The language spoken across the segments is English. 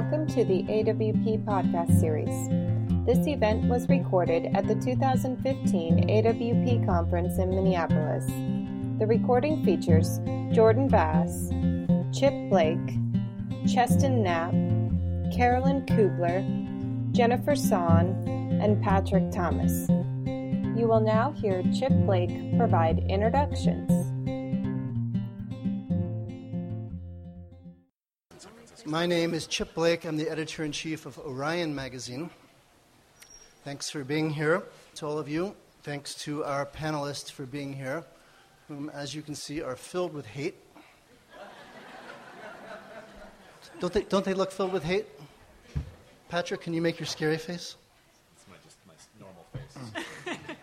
Welcome to the AWP podcast series. This event was recorded at the 2015 AWP conference in Minneapolis. The recording features Jordan Bass, Chip Blake, Cheston Knapp, Carolyn Kuebler, Jennifer Son, and Patrick Thomas. You will now hear Chip Blake provide introductions. My name is Chip Blake. I'm the editor in chief of Orion Magazine. Thanks for being here to all of you. Thanks to our panelists for being here, whom, as you can see, are filled with hate. Don't they, don't they look filled with hate? Patrick, can you make your scary face? It's my, just my normal face.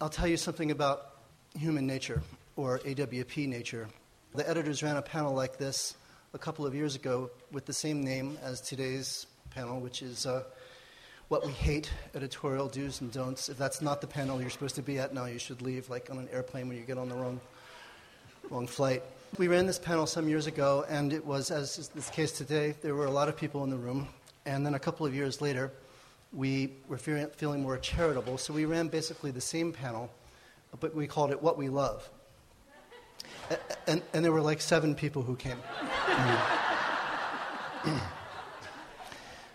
I'll tell you something about human nature, or AWP nature. The editors ran a panel like this a couple of years ago with the same name as today's panel, which is uh, What We Hate Editorial Do's and Don'ts. If that's not the panel you're supposed to be at now, you should leave, like on an airplane when you get on the wrong, wrong flight. We ran this panel some years ago, and it was, as is the case today, there were a lot of people in the room. And then a couple of years later, we were feeling, feeling more charitable, so we ran basically the same panel, but we called it What We Love. And, and there were like seven people who came.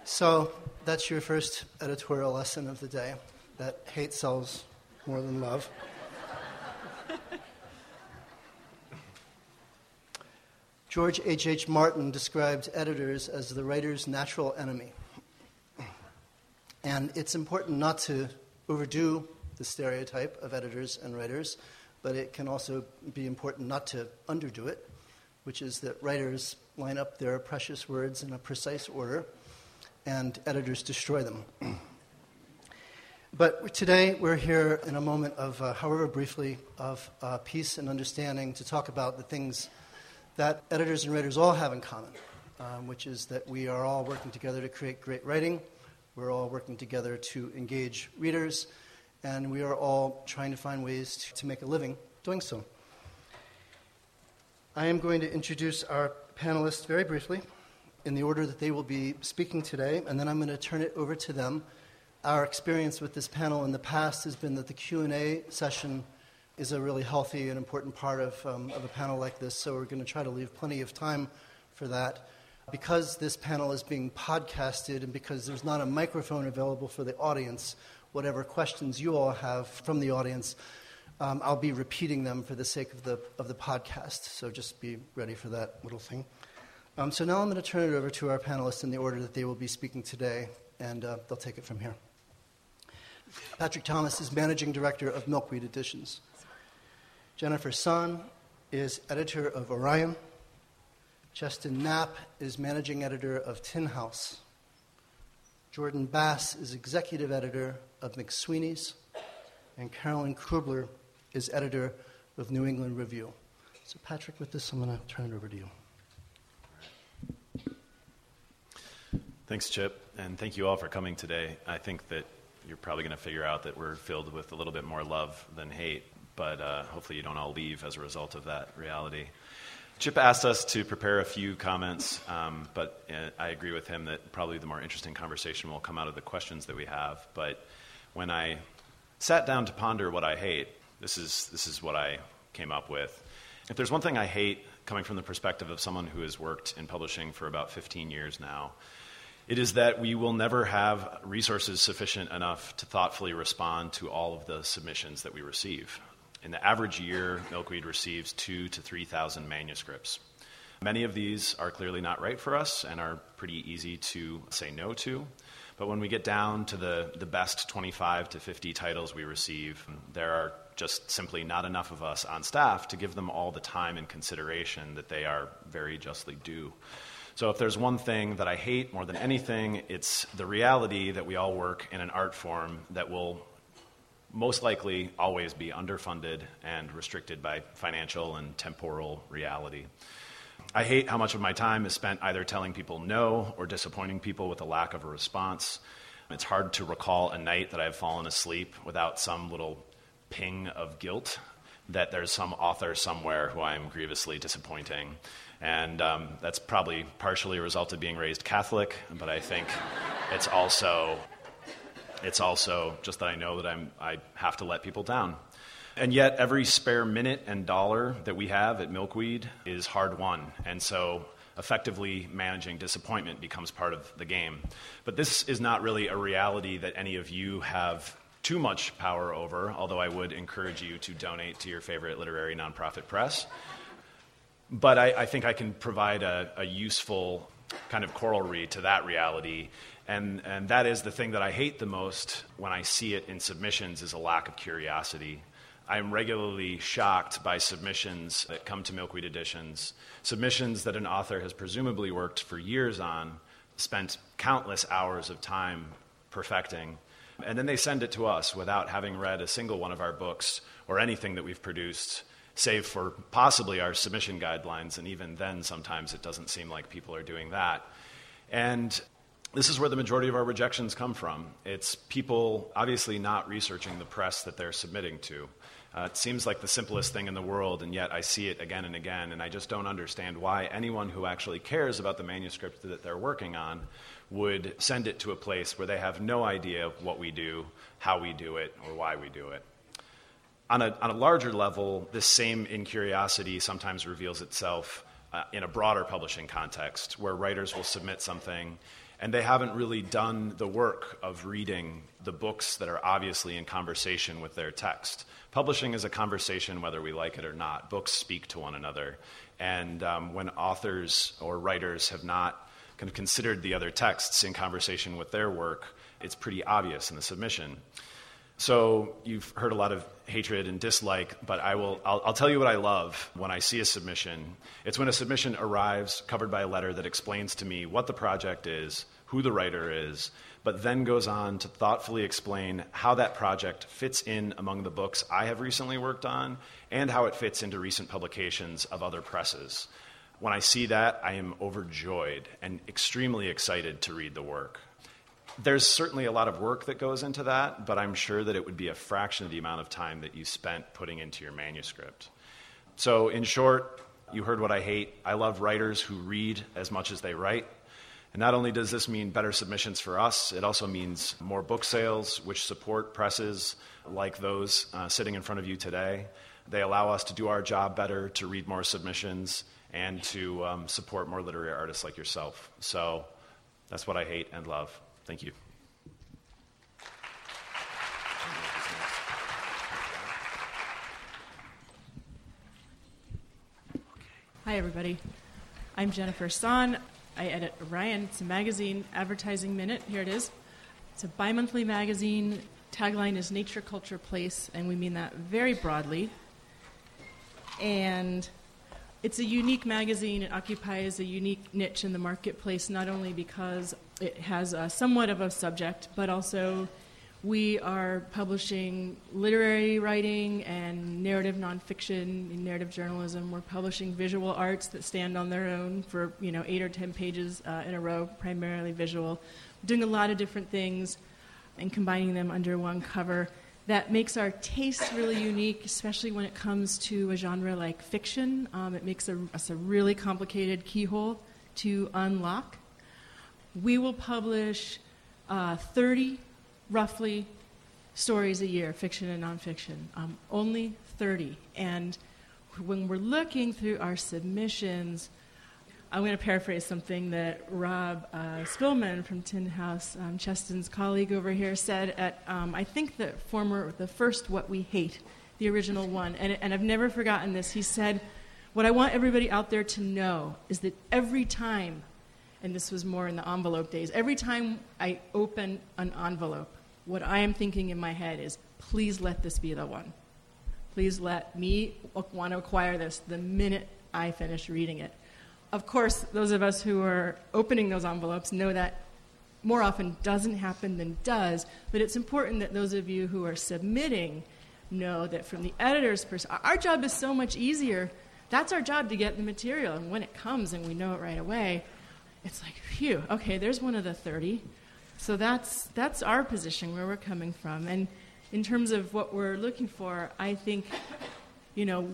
so that's your first editorial lesson of the day that hate sells more than love. George H.H. H. Martin described editors as the writer's natural enemy. And it's important not to overdo the stereotype of editors and writers, but it can also be important not to underdo it, which is that writers line up their precious words in a precise order and editors destroy them. but today we're here in a moment of, uh, however briefly, of uh, peace and understanding to talk about the things that editors and writers all have in common, um, which is that we are all working together to create great writing. We're all working together to engage readers, and we are all trying to find ways to, to make a living doing so. I am going to introduce our panelists very briefly in the order that they will be speaking today, and then I'm going to turn it over to them. Our experience with this panel in the past has been that the Q&A session is a really healthy and important part of, um, of a panel like this, so we're going to try to leave plenty of time for that. Because this panel is being podcasted and because there's not a microphone available for the audience, whatever questions you all have from the audience, um, I'll be repeating them for the sake of the, of the podcast, so just be ready for that little thing. Um, so now I'm going to turn it over to our panelists in the order that they will be speaking today, and uh, they'll take it from here. Patrick Thomas is managing director of Milkweed Editions. Jennifer Son is editor of Orion. Cheston Knapp is managing editor of Tin House. Jordan Bass is executive editor of McSweeney's. And Carolyn Kuebler is editor of New England Review. So, Patrick, with this, I'm going to turn it over to you. Thanks, Chip, and thank you all for coming today. I think that you're probably going to figure out that we're filled with a little bit more love than hate, but uh, hopefully you don't all leave as a result of that reality. Chip asked us to prepare a few comments, um, but uh, I agree with him that probably the more interesting conversation will come out of the questions that we have. But when I sat down to ponder what I hate, this is, this is what I came up with. If there's one thing I hate coming from the perspective of someone who has worked in publishing for about 15 years now, it is that we will never have resources sufficient enough to thoughtfully respond to all of the submissions that we receive. In the average year, Milkweed receives two to 3,000 manuscripts. Many of these are clearly not right for us and are pretty easy to say no to. But when we get down to the, the best 25 to 50 titles we receive, there are just simply not enough of us on staff to give them all the time and consideration that they are very justly due. So, if there's one thing that I hate more than anything, it's the reality that we all work in an art form that will most likely always be underfunded and restricted by financial and temporal reality. I hate how much of my time is spent either telling people no or disappointing people with a lack of a response. It's hard to recall a night that I've fallen asleep without some little ping of guilt that there's some author somewhere who I'm grievously disappointing. And um, that's probably partially a result of being raised Catholic, but I think it's also, it's also just that I know that I'm, I have to let people down. And yet, every spare minute and dollar that we have at Milkweed is hard won. And so, effectively managing disappointment becomes part of the game. But this is not really a reality that any of you have too much power over, although I would encourage you to donate to your favorite literary nonprofit press. But I, I think I can provide a, a useful kind of corollary to that reality. And, and that is the thing that I hate the most when I see it in submissions is a lack of curiosity. I'm regularly shocked by submissions that come to Milkweed Editions, submissions that an author has presumably worked for years on, spent countless hours of time perfecting, and then they send it to us without having read a single one of our books or anything that we've produced, save for possibly our submission guidelines. And even then, sometimes it doesn't seem like people are doing that. And this is where the majority of our rejections come from. It's people obviously not researching the press that they're submitting to. Uh, it seems like the simplest thing in the world, and yet I see it again and again, and I just don't understand why anyone who actually cares about the manuscript that they're working on would send it to a place where they have no idea what we do, how we do it, or why we do it. On a, on a larger level, this same incuriosity sometimes reveals itself uh, in a broader publishing context where writers will submit something and they haven't really done the work of reading the books that are obviously in conversation with their text. Publishing is a conversation whether we like it or not. Books speak to one another. And um, when authors or writers have not kind of considered the other texts in conversation with their work, it's pretty obvious in the submission. So you've heard a lot of hatred and dislike, but I will, I'll, I'll, tell you what I love when I see a submission. It's when a submission arrives covered by a letter that explains to me what the project is, who the writer is, but then goes on to thoughtfully explain how that project fits in among the books I have recently worked on and how it fits into recent publications of other presses. When I see that, I am overjoyed and extremely excited to read the work. There's certainly a lot of work that goes into that, but I'm sure that it would be a fraction of the amount of time that you spent putting into your manuscript. So, in short, you heard what I hate. I love writers who read as much as they write. And not only does this mean better submissions for us, it also means more book sales, which support presses like those uh, sitting in front of you today. They allow us to do our job better, to read more submissions, and to um, support more literary artists like yourself. So that's what I hate and love. Thank you. Hi, everybody. I'm Jennifer Son. I edit Orion. It's a magazine, Advertising Minute. Here it is. It's a bi monthly magazine. Tagline is Nature, Culture, Place, and we mean that very broadly. And it's a unique magazine. It occupies a unique niche in the marketplace, not only because it has somewhat of a subject, but also we are publishing literary writing and narrative nonfiction and narrative journalism. We're publishing visual arts that stand on their own for you know eight or ten pages uh, in a row, primarily visual. We're doing a lot of different things and combining them under one cover that makes our taste really unique, especially when it comes to a genre like fiction. Um, it makes a, us a really complicated keyhole to unlock. We will publish uh, 30, roughly, stories a year, fiction and nonfiction. Um, only 30. And when we're looking through our submissions, I'm going to paraphrase something that Rob uh, Spillman from Tin House, um, Cheston's colleague over here, said at, um, I think, the former, the first What We Hate, the original one. And, and I've never forgotten this. He said, What I want everybody out there to know is that every time, and this was more in the envelope days, every time I open an envelope, what I am thinking in my head is, please let this be the one. Please let me want to acquire this the minute I finish reading it of course, those of us who are opening those envelopes know that more often doesn't happen than does, but it's important that those of you who are submitting know that from the editor's perspective, our job is so much easier. That's our job to get the material, and when it comes and we know it right away, it's like, phew, okay, there's one of the 30. So that's, that's our position, where we're coming from. And in terms of what we're looking for, I think you know,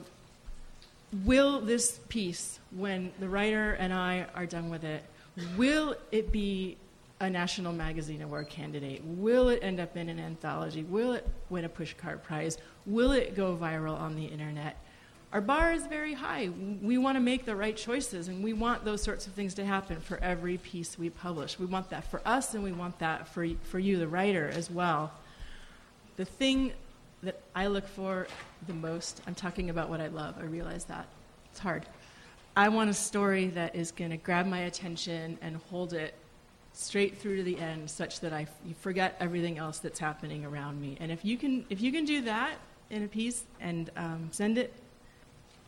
will this piece, when the writer and I are done with it, will it be a National Magazine Award candidate? Will it end up in an anthology? Will it win a pushcart prize? Will it go viral on the internet? Our bar is very high. We want to make the right choices, and we want those sorts of things to happen for every piece we publish. We want that for us, and we want that for, for you, the writer, as well. The thing that I look for the most, I'm talking about what I love, I realize that. It's hard. I want a story that is going to grab my attention and hold it straight through to the end such that I forget everything else that's happening around me. And if you can, if you can do that in a piece and um, send it,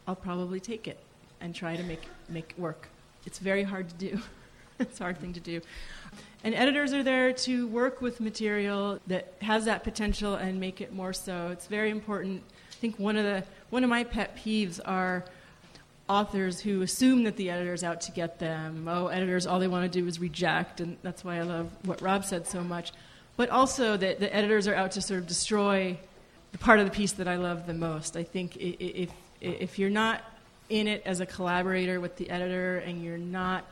I'll probably take it and try to make, make work. It's very hard to do. it's a hard thing to do. And editors are there to work with material that has that potential and make it more so. It's very important. I think one of the one of my pet peeves are authors who assume that the editor's out to get them. Oh, editors, all they want to do is reject, and that's why I love what Rob said so much. But also that the editors are out to sort of destroy the part of the piece that I love the most. I think if if you're not in it as a collaborator with the editor and you're not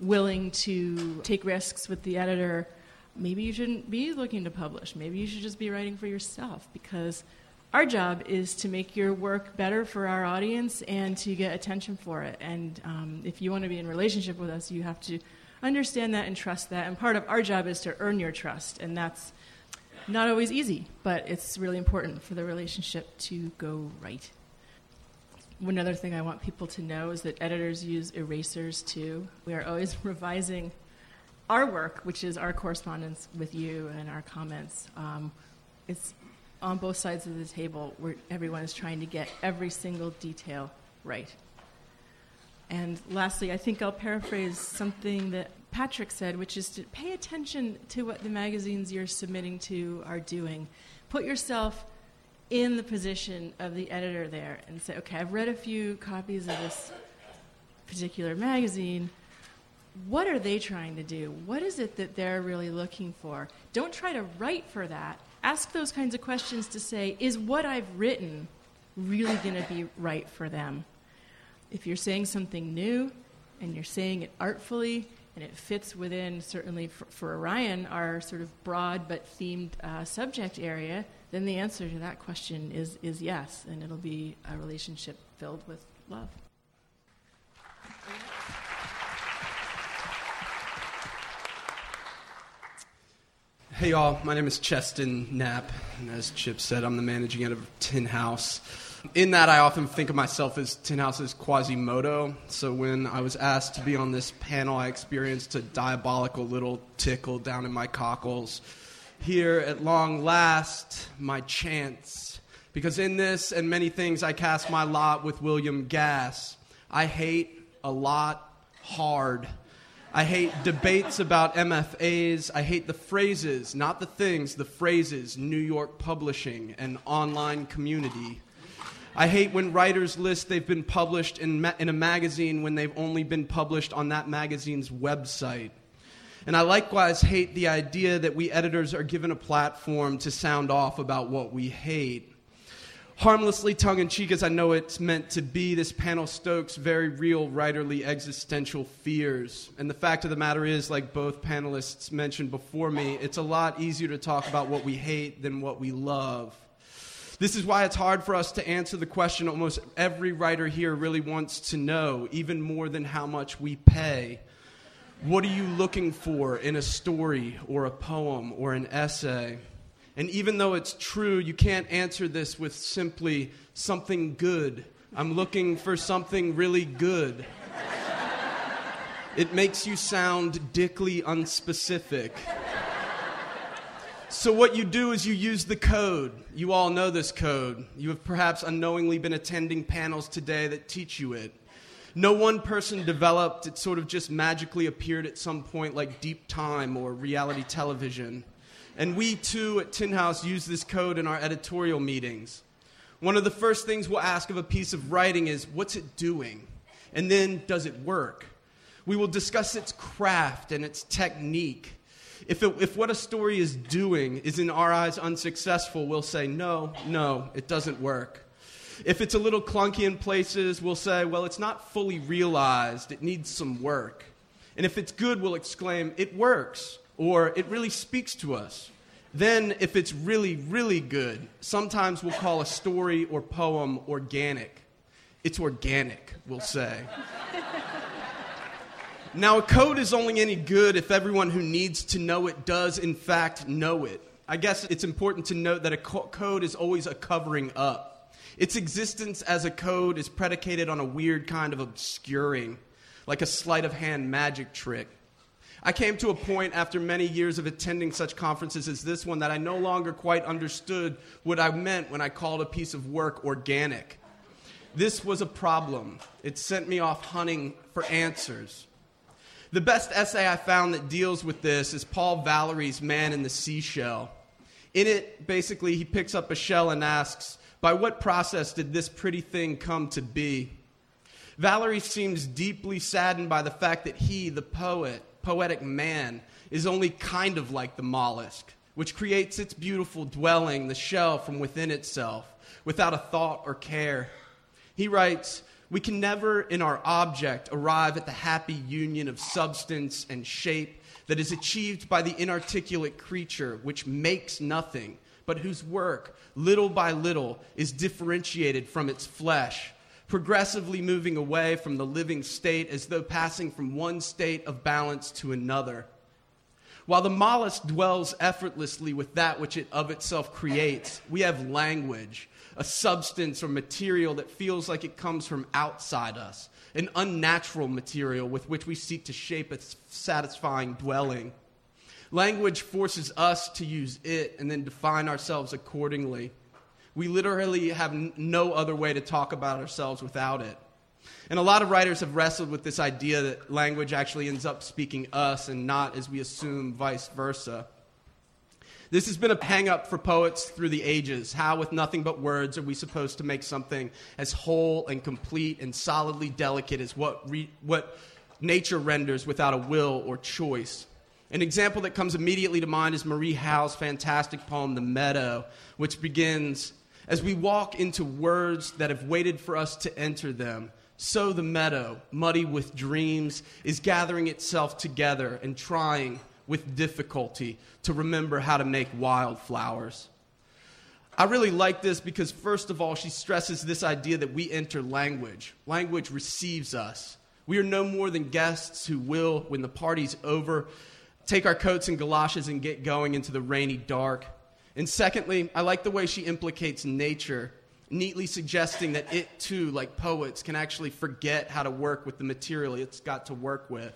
willing to take risks with the editor, maybe you shouldn't be looking to publish. Maybe you should just be writing for yourself because our job is to make your work better for our audience and to get attention for it. And um, if you want to be in relationship with us, you have to understand that and trust that. And part of our job is to earn your trust, and that's not always easy, but it's really important for the relationship to go right. One other thing I want people to know is that editors use erasers too. We are always revising our work, which is our correspondence with you and our comments. Um, it's on both sides of the table where everyone is trying to get every single detail right. And lastly, I think I'll paraphrase something that Patrick said, which is to pay attention to what the magazines you're submitting to are doing. Put yourself in the position of the editor there and say, okay, I've read a few copies of this particular magazine. What are they trying to do? What is it that they're really looking for? Don't try to write for that. Ask those kinds of questions to say, is what I've written really going to be right for them? If you're saying something new and you're saying it artfully and it fits within, certainly for, for Orion, our sort of broad but themed uh, subject area, then the answer to that question is, is yes, and it'll be a relationship filled with love. Hey, y'all. My name is Cheston Knapp, and as Chip said, I'm the managing editor of Tin House. In that, I often think of myself as Tin House's Quasimodo. So when I was asked to be on this panel, I experienced a diabolical little tickle down in my cockles here at long last my chance. Because in this and many things, I cast my lot with William Gass. I hate a lot hard. I hate debates about MFAs. I hate the phrases, not the things, the phrases, New York publishing and online community. I hate when writers list they've been published in, ma- in a magazine when they've only been published on that magazine's website. And I likewise hate the idea that we editors are given a platform to sound off about what we hate. Harmlessly tongue in cheek as I know it's meant to be, this panel stokes very real writerly existential fears. And the fact of the matter is, like both panelists mentioned before me, it's a lot easier to talk about what we hate than what we love. This is why it's hard for us to answer the question almost every writer here really wants to know, even more than how much we pay. What are you looking for in a story or a poem or an essay? And even though it's true, you can't answer this with simply something good. I'm looking for something really good. It makes you sound dickly unspecific. So, what you do is you use the code. You all know this code. You have perhaps unknowingly been attending panels today that teach you it. No one person developed, it sort of just magically appeared at some point like deep time or reality television. And we too at Tin House use this code in our editorial meetings. One of the first things we'll ask of a piece of writing is what's it doing? And then does it work? We will discuss its craft and its technique. If, it, if what a story is doing is in our eyes unsuccessful, we'll say, no, no, it doesn't work. If it's a little clunky in places, we'll say, well, it's not fully realized, it needs some work. And if it's good, we'll exclaim, it works, or it really speaks to us. Then, if it's really, really good, sometimes we'll call a story or poem organic. It's organic, we'll say. now, a code is only any good if everyone who needs to know it does, in fact, know it. I guess it's important to note that a co- code is always a covering up. Its existence as a code is predicated on a weird kind of obscuring, like a sleight of hand magic trick. I came to a point after many years of attending such conferences as this one that I no longer quite understood what I meant when I called a piece of work organic. This was a problem. It sent me off hunting for answers. The best essay I found that deals with this is Paul Valery's Man in the Seashell. In it, basically, he picks up a shell and asks, By what process did this pretty thing come to be? Valery seems deeply saddened by the fact that he, the poet, poetic man, is only kind of like the mollusk, which creates its beautiful dwelling, the shell, from within itself, without a thought or care. He writes, We can never, in our object, arrive at the happy union of substance and shape that is achieved by the inarticulate creature which makes nothing, but whose work, little by little, is differentiated from its flesh, progressively moving away from the living state as though passing from one state of balance to another. While the mollusk dwells effortlessly with that which it of itself creates, we have language, a substance or material that feels like it comes from outside us, an unnatural material with which we seek to shape a satisfying dwelling. Language forces us to use it and then define ourselves accordingly. We literally have no other way to talk about ourselves without it. And a lot of writers have wrestled with this idea that language actually ends up speaking us and not, as we assume, vice versa. This has been a hang up for poets through the ages. How, with nothing but words, are we supposed to make something as whole and complete and solidly delicate as what, re- what nature renders without a will or choice? An example that comes immediately to mind is Marie Howe's fantastic poem, The Meadow, which begins As we walk into words that have waited for us to enter them, so the meadow, muddy with dreams, is gathering itself together and trying with difficulty to remember how to make wildflowers. I really like this because, first of all, she stresses this idea that we enter language. Language receives us. We are no more than guests who will, when the party's over, take our coats and galoshes and get going into the rainy dark. And secondly, I like the way she implicates nature, neatly suggesting that it too, like poets, can actually forget how to work with the material it's got to work with.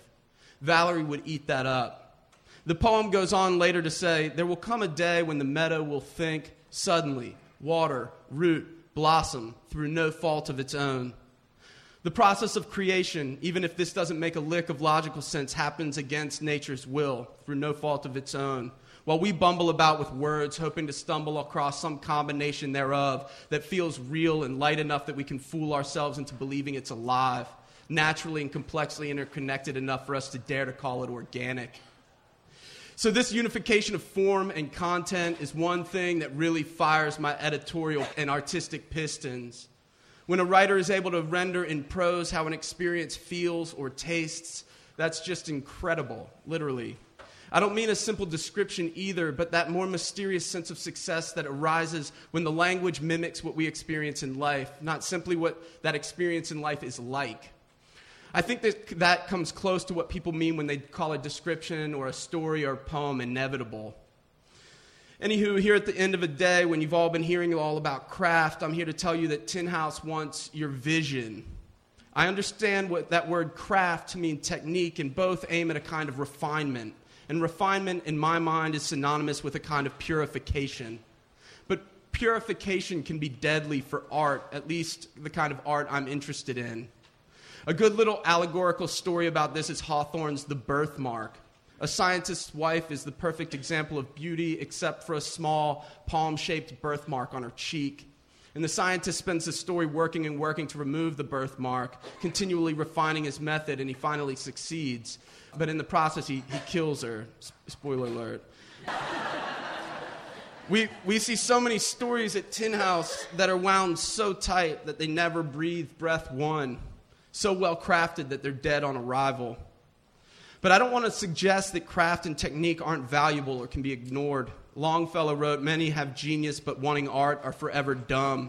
Valery would eat that up. The poem goes on later to say, There will come a day when the meadow will think suddenly, water, root, blossom through no fault of its own. The process of creation, even if this doesn't make a lick of logical sense, happens against nature's will through no fault of its own. While we bumble about with words, hoping to stumble across some combination thereof that feels real and light enough that we can fool ourselves into believing it's alive, naturally and complexly interconnected enough for us to dare to call it organic. So, this unification of form and content is one thing that really fires my editorial and artistic pistons. When a writer is able to render in prose how an experience feels or tastes, that's just incredible, literally. I don't mean a simple description either, but that more mysterious sense of success that arises when the language mimics what we experience in life, not simply what that experience in life is like. I think that that comes close to what people mean when they call a description or a story or poem inevitable. Anywho, here at the end of a day, when you've all been hearing all about craft, I'm here to tell you that Tin House wants your vision. I understand what that word craft to mean technique, and both aim at a kind of refinement. And refinement, in my mind, is synonymous with a kind of purification. But purification can be deadly for art, at least the kind of art I'm interested in. A good little allegorical story about this is Hawthorne's The Birthmark. A scientist's wife is the perfect example of beauty, except for a small palm shaped birthmark on her cheek. And the scientist spends his story working and working to remove the birthmark, continually refining his method, and he finally succeeds. But in the process, he, he kills her. S- spoiler alert. We, we see so many stories at Tin House that are wound so tight that they never breathe breath one, so well crafted that they're dead on arrival. But I don't want to suggest that craft and technique aren't valuable or can be ignored. Longfellow wrote, Many have genius, but wanting art are forever dumb.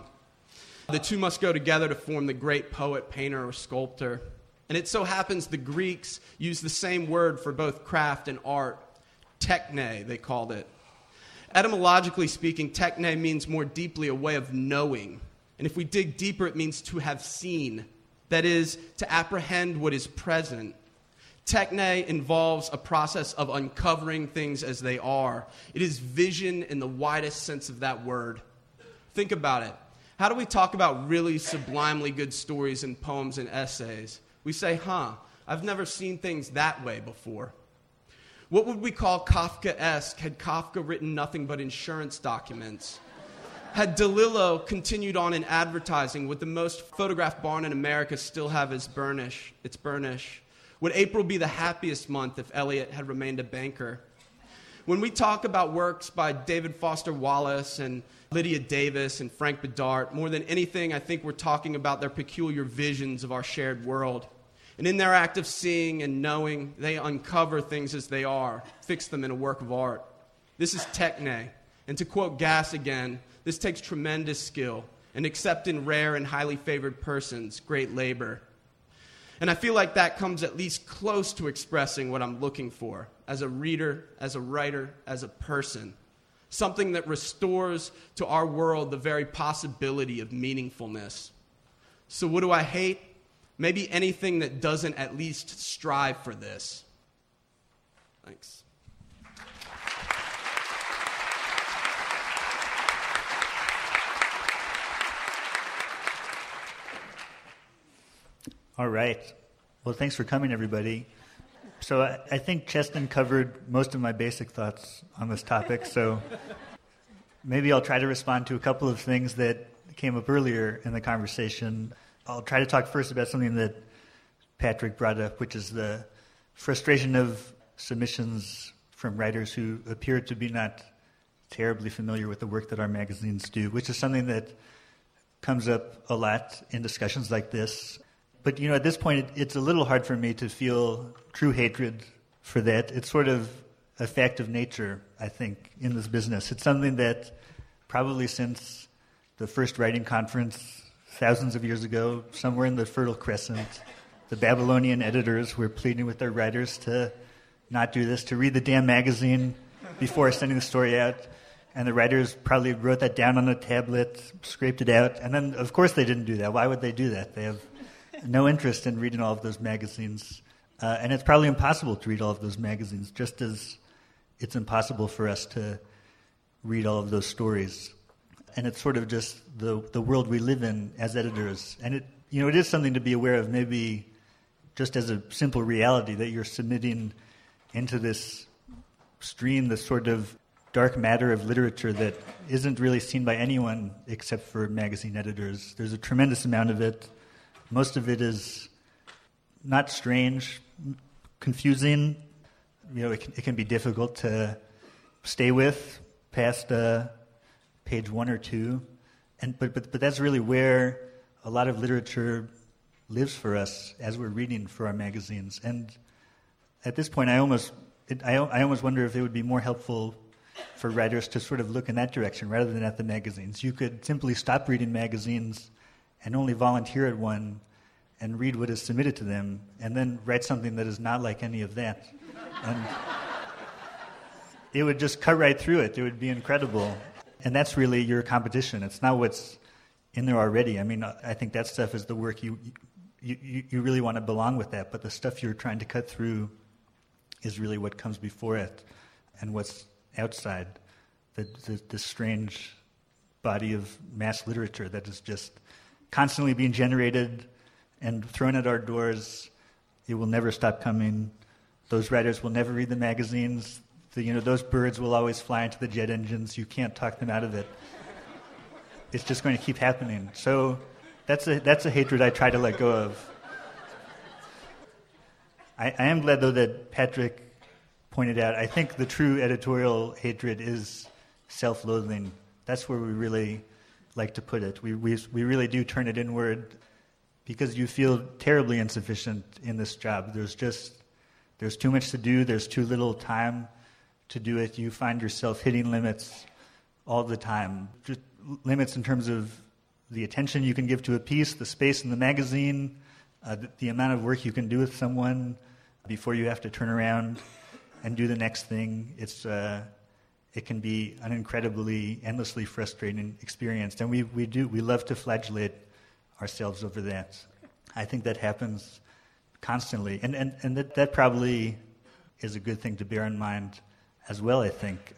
The two must go together to form the great poet, painter, or sculptor. And it so happens the Greeks used the same word for both craft and art. Techne, they called it. Etymologically speaking, techne means more deeply a way of knowing. And if we dig deeper, it means to have seen. That is, to apprehend what is present. Techne involves a process of uncovering things as they are. It is vision in the widest sense of that word. Think about it. How do we talk about really sublimely good stories and poems and essays? We say, huh, I've never seen things that way before. What would we call Kafka esque had Kafka written nothing but insurance documents? Had DeLillo continued on in advertising, would the most photographed barn in America still have its burnish? Its burnish? Would April be the happiest month if Eliot had remained a banker? When we talk about works by David Foster Wallace and Lydia Davis and Frank Bidart, more than anything, I think we're talking about their peculiar visions of our shared world. And in their act of seeing and knowing, they uncover things as they are, fix them in a work of art. This is techne. And to quote Gass again, this takes tremendous skill, and except in rare and highly favored persons, great labor. And I feel like that comes at least close to expressing what I'm looking for as a reader, as a writer, as a person. Something that restores to our world the very possibility of meaningfulness. So, what do I hate? Maybe anything that doesn't at least strive for this. Thanks. All right. Well, thanks for coming, everybody. So I, I think Cheston covered most of my basic thoughts on this topic. So maybe I'll try to respond to a couple of things that came up earlier in the conversation. I'll try to talk first about something that Patrick brought up, which is the frustration of submissions from writers who appear to be not terribly familiar with the work that our magazines do, which is something that comes up a lot in discussions like this. But you know, at this point, it, it's a little hard for me to feel true hatred for that. It's sort of a fact of nature, I think, in this business. It's something that probably since the first writing conference thousands of years ago, somewhere in the Fertile Crescent, the Babylonian editors were pleading with their writers to not do this, to read the damn magazine before sending the story out. And the writers probably wrote that down on a tablet, scraped it out, and then, of course, they didn't do that. Why would they do that? They have no interest in reading all of those magazines. Uh, and it's probably impossible to read all of those magazines, just as it's impossible for us to read all of those stories and it's sort of just the the world we live in as editors. And it you know it is something to be aware of, maybe just as a simple reality that you're submitting into this stream, this sort of dark matter of literature that isn't really seen by anyone except for magazine editors. There's a tremendous amount of it. Most of it is not strange, confusing. You know, it can, it can be difficult to stay with past. Uh, page one or two. And, but, but, but that's really where a lot of literature lives for us as we're reading for our magazines. And at this point, I almost, it, I, I almost wonder if it would be more helpful for writers to sort of look in that direction rather than at the magazines. You could simply stop reading magazines and only volunteer at one and read what is submitted to them and then write something that is not like any of that. And it would just cut right through it. It would be incredible and that's really your competition. It's not what's in there already. I mean, I think that stuff is the work you you, you really want to belong with that, but the stuff you're trying to cut through is really what comes before it and what's outside the, the, the strange body of mass literature that is just constantly being generated and thrown at our doors. It will never stop coming. Those writers will never read the magazines. So, you know, those birds will always fly into the jet engines. You can't talk them out of it. It's just going to keep happening. So that's a, that's a hatred I try to let go of. I, I am glad, though, that Patrick pointed out, I think the true editorial hatred is self loathing. That's where we really like to put it. We, we, we really do turn it inward because you feel terribly insufficient in this job. There's just there's too much to do, there's too little time to do it. You find yourself hitting limits all the time. Just limits in terms of the attention you can give to a piece, the space in the magazine, uh, the, the, amount of work you can do with someone before you have to turn around and do the next thing. It's, uh, it can be an incredibly, endlessly frustrating experience. And we, we do, we love to flagellate ourselves over that. I think that happens constantly. And, and, and that, that probably is a good thing to bear in mind as well, I think,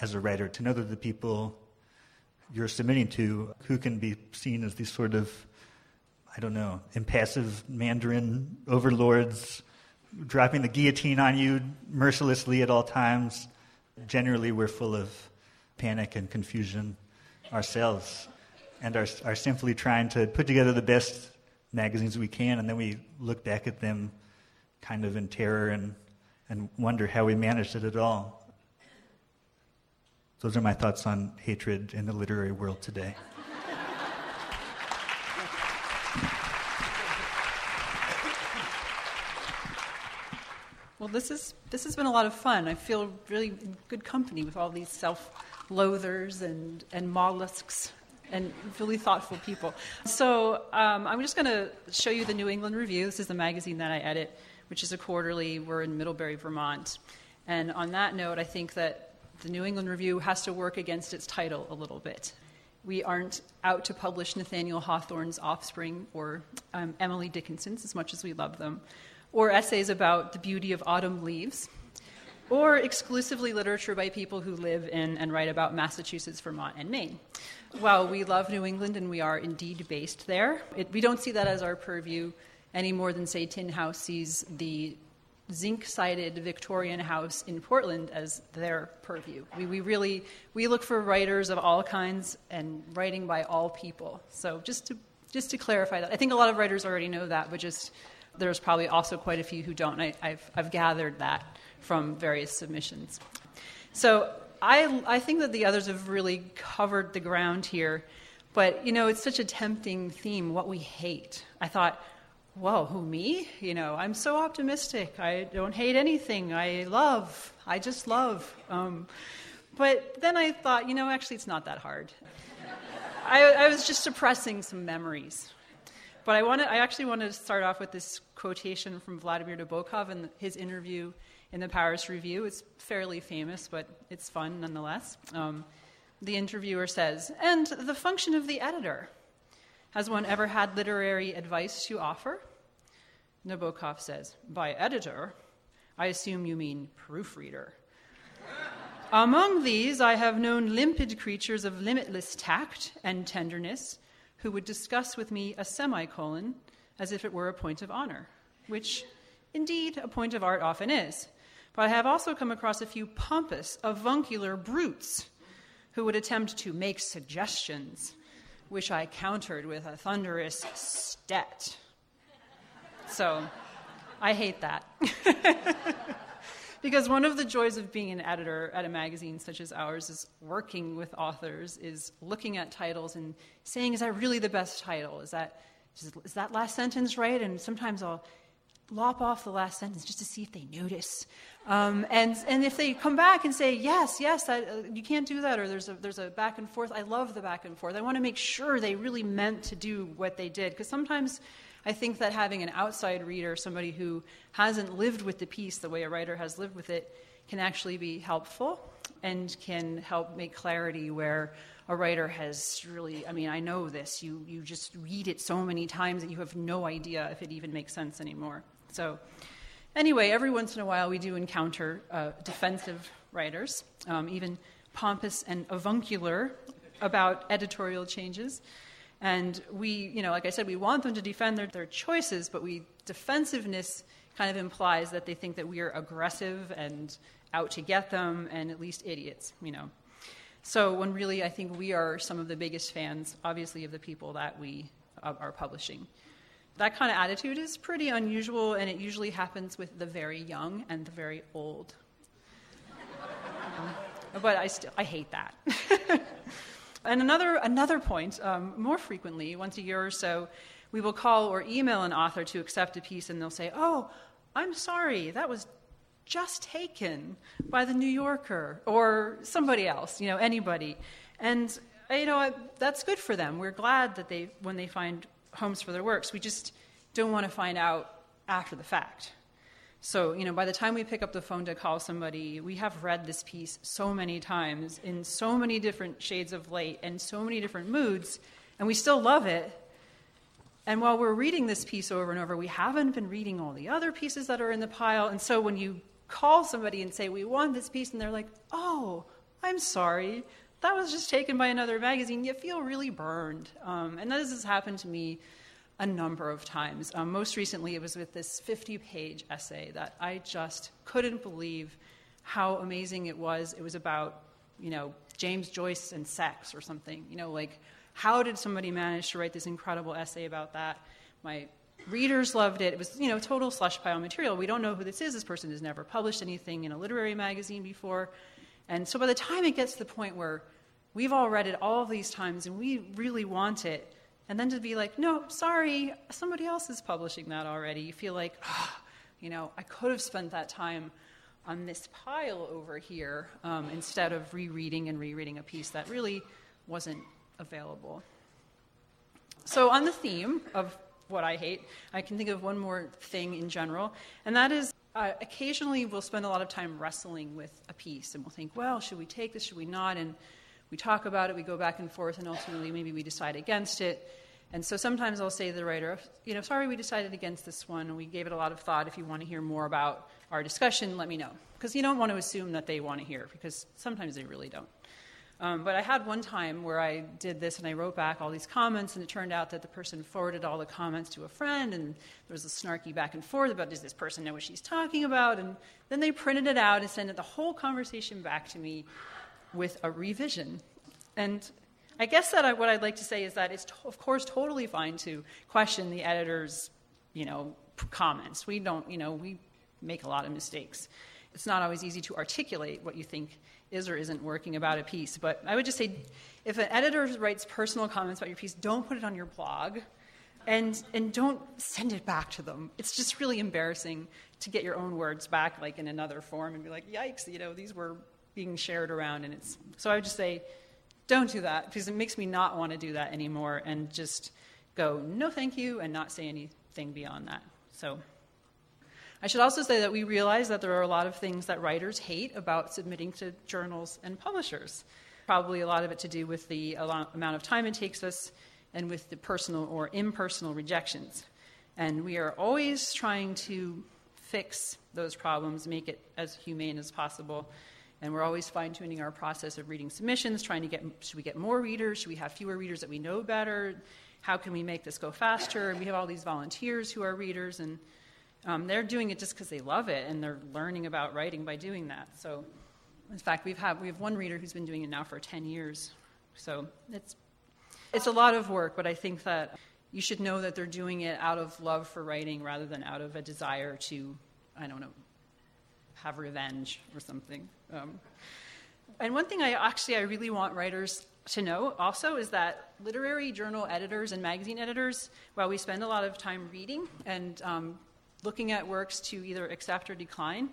as a writer, to know that the people you're submitting to who can be seen as these sort of, I don't know, impassive Mandarin overlords dropping the guillotine on you mercilessly at all times. Generally, we're full of panic and confusion ourselves and are, are simply trying to put together the best magazines we can, and then we look back at them kind of in terror and, and wonder how we managed it at all. Those are my thoughts on hatred in the literary world today. Well, this is this has been a lot of fun. I feel really good company with all these self-loathers and and mollusks and really thoughtful people. So um, I'm just going to show you the New England Review. This is the magazine that I edit, which is a quarterly. We're in Middlebury, Vermont. And on that note, I think that the New England Review has to work against its title a little bit. We aren't out to publish Nathaniel Hawthorne's offspring or um, Emily Dickinson's as much as we love them, or essays about the beauty of autumn leaves, or exclusively literature by people who live in and write about Massachusetts, Vermont, and Maine. While we love New England and we are indeed based there, it, we don't see that as our purview any more than, say, Tin House sees the zinc sided Victorian house in Portland as their purview. We, we really we look for writers of all kinds and writing by all people. So just to just to clarify that, I think a lot of writers already know that, but just there's probably also quite a few who don't. I, have I've gathered that from various submissions. So I I think that the others have really covered the ground here. But you know, it's such a tempting theme. What we hate. I thought whoa, who, me? You know, I'm so optimistic. I don't hate anything. I love. I just love. Um, but then I thought, you know, actually, it's not that hard. I, I, was just suppressing some memories. But I, wanted, I actually want to start off with this quotation from Vladimir Nabokov in his interview in the Paris Review. It's fairly famous, but it's fun nonetheless. Um, the interviewer says, and the function of the editor. Has one ever had literary advice to offer? Nabokov says, By editor, I assume you mean proofreader. Among these, I have known limpid creatures of limitless tact and tenderness who would discuss with me a semicolon as if it were a point of honor, which indeed a point of art often is. But I have also come across a few pompous, avuncular brutes who would attempt to make suggestions which I countered with a thunderous stet. So I hate that. because one of the joys of being an editor at a magazine such as ours is working with authors, is looking at titles and saying, is that really the best title? Is that, is that last sentence right? And sometimes I'll lop off the last sentence just to see if they notice. Um, and, and if they come back and say, yes, yes, that, uh, you can't do that, or there's a, there's a back and forth, I love the back and forth. I want to make sure they really meant to do what they did. Because sometimes I think that having an outside reader, somebody who hasn't lived with the piece the way a writer has lived with it, can actually be helpful and can help make clarity where a writer has really i mean i know this you, you just read it so many times that you have no idea if it even makes sense anymore so, anyway, every once in a while we do encounter uh, defensive writers, um, even pompous and avuncular about editorial changes. And we, you know, like I said, we want them to defend their, their choices, but we defensiveness kind of implies that they think that we are aggressive and out to get them and at least idiots, you know. So when really I think we are some of the biggest fans, obviously, of the people that we uh, are publishing. That kind of attitude is pretty unusual, and it usually happens with the very young and the very old. but I, still, I hate that. and another, another point, um, more frequently, once a year or so, we will call or email an author to accept a piece, and they'll say, Oh, I'm sorry, that was just taken by the New Yorker or somebody else, you know, anybody. And, uh, you know, that's good for them. We're glad that they, when they find homes for their works, we just don't want to find out after the fact. So, you know, by the time we pick up the phone to call somebody, we have read this piece so many times in so many different shades of light and so many different moods, and we still love it. And while we're reading this piece over and over, we haven't been reading all the other pieces that are in the pile. And so when you call somebody and say, We want this piece, and they're like, Oh, I'm sorry. That was just taken by another magazine. You feel really burned. Um, and this has happened to me a number of times. Um, most recently, it was with this 50 page essay that I just couldn't believe how amazing it was. It was about, you know, James Joyce and sex or something. You know, like, how did somebody manage to write this incredible essay about that? My readers loved it. It was, you know, total slush pile material. We don't know who this is. This person has never published anything in a literary magazine before. And so by the time it gets to the point where we've all read it all these times and we really want it, and then to be like, no, sorry, somebody else is publishing that already. You feel like, oh, you know, I could have spent that time on this pile over here um, instead of rereading and rereading a piece that really wasn't available. So, on the theme of what I hate, I can think of one more thing in general, and that is uh, occasionally we'll spend a lot of time wrestling with a piece, and we'll think, well, should we take this, should we not? And we talk about it, we go back and forth, and ultimately maybe we decide against it. And so sometimes I'll say to the writer, you know, sorry we decided against this one, we gave it a lot of thought. If you want to hear more about our discussion, let me know. Because you don't want to assume that they want to hear, because sometimes they really don't. Um, but I had one time where I did this and I wrote back all these comments, and it turned out that the person forwarded all the comments to a friend, and there was a snarky back and forth about does this person know what she's talking about? And then they printed it out and sent the whole conversation back to me with a revision. And I guess that I, what I'd like to say is that it's, to, of course, totally fine to question the editor's, you know, comments. We don't, you know, we make a lot of mistakes. It's not always easy to articulate what you think is or isn't working about a piece. But I would just say if an editor writes personal comments about your piece, don't put it on your blog and, and don't send it back to them. It's just really embarrassing to get your own words back, like in another form, and be like, yikes, you know, these were being shared around. And it's, so I would just say, don't do that because it makes me not want to do that anymore and just go, no, thank you, and not say anything beyond that. So I should also say that we realize that there are a lot of things that writers hate about submitting to journals and publishers. Probably a lot of it to do with the amount of time it takes us and with the personal or impersonal rejections. And we are always trying to fix those problems, make it as humane as possible. And we're always fine tuning our process of reading submissions, trying to get should we get more readers? Should we have fewer readers that we know better? How can we make this go faster? And we have all these volunteers who are readers, and um, they're doing it just because they love it and they're learning about writing by doing that. So, in fact, we've had, we have one reader who's been doing it now for 10 years. So it's, it's a lot of work, but I think that you should know that they're doing it out of love for writing rather than out of a desire to, I don't know, have revenge or something. Um, and one thing I actually I really want writers to know also is that literary journal editors and magazine editors, while we spend a lot of time reading and um, looking at works to either accept or decline,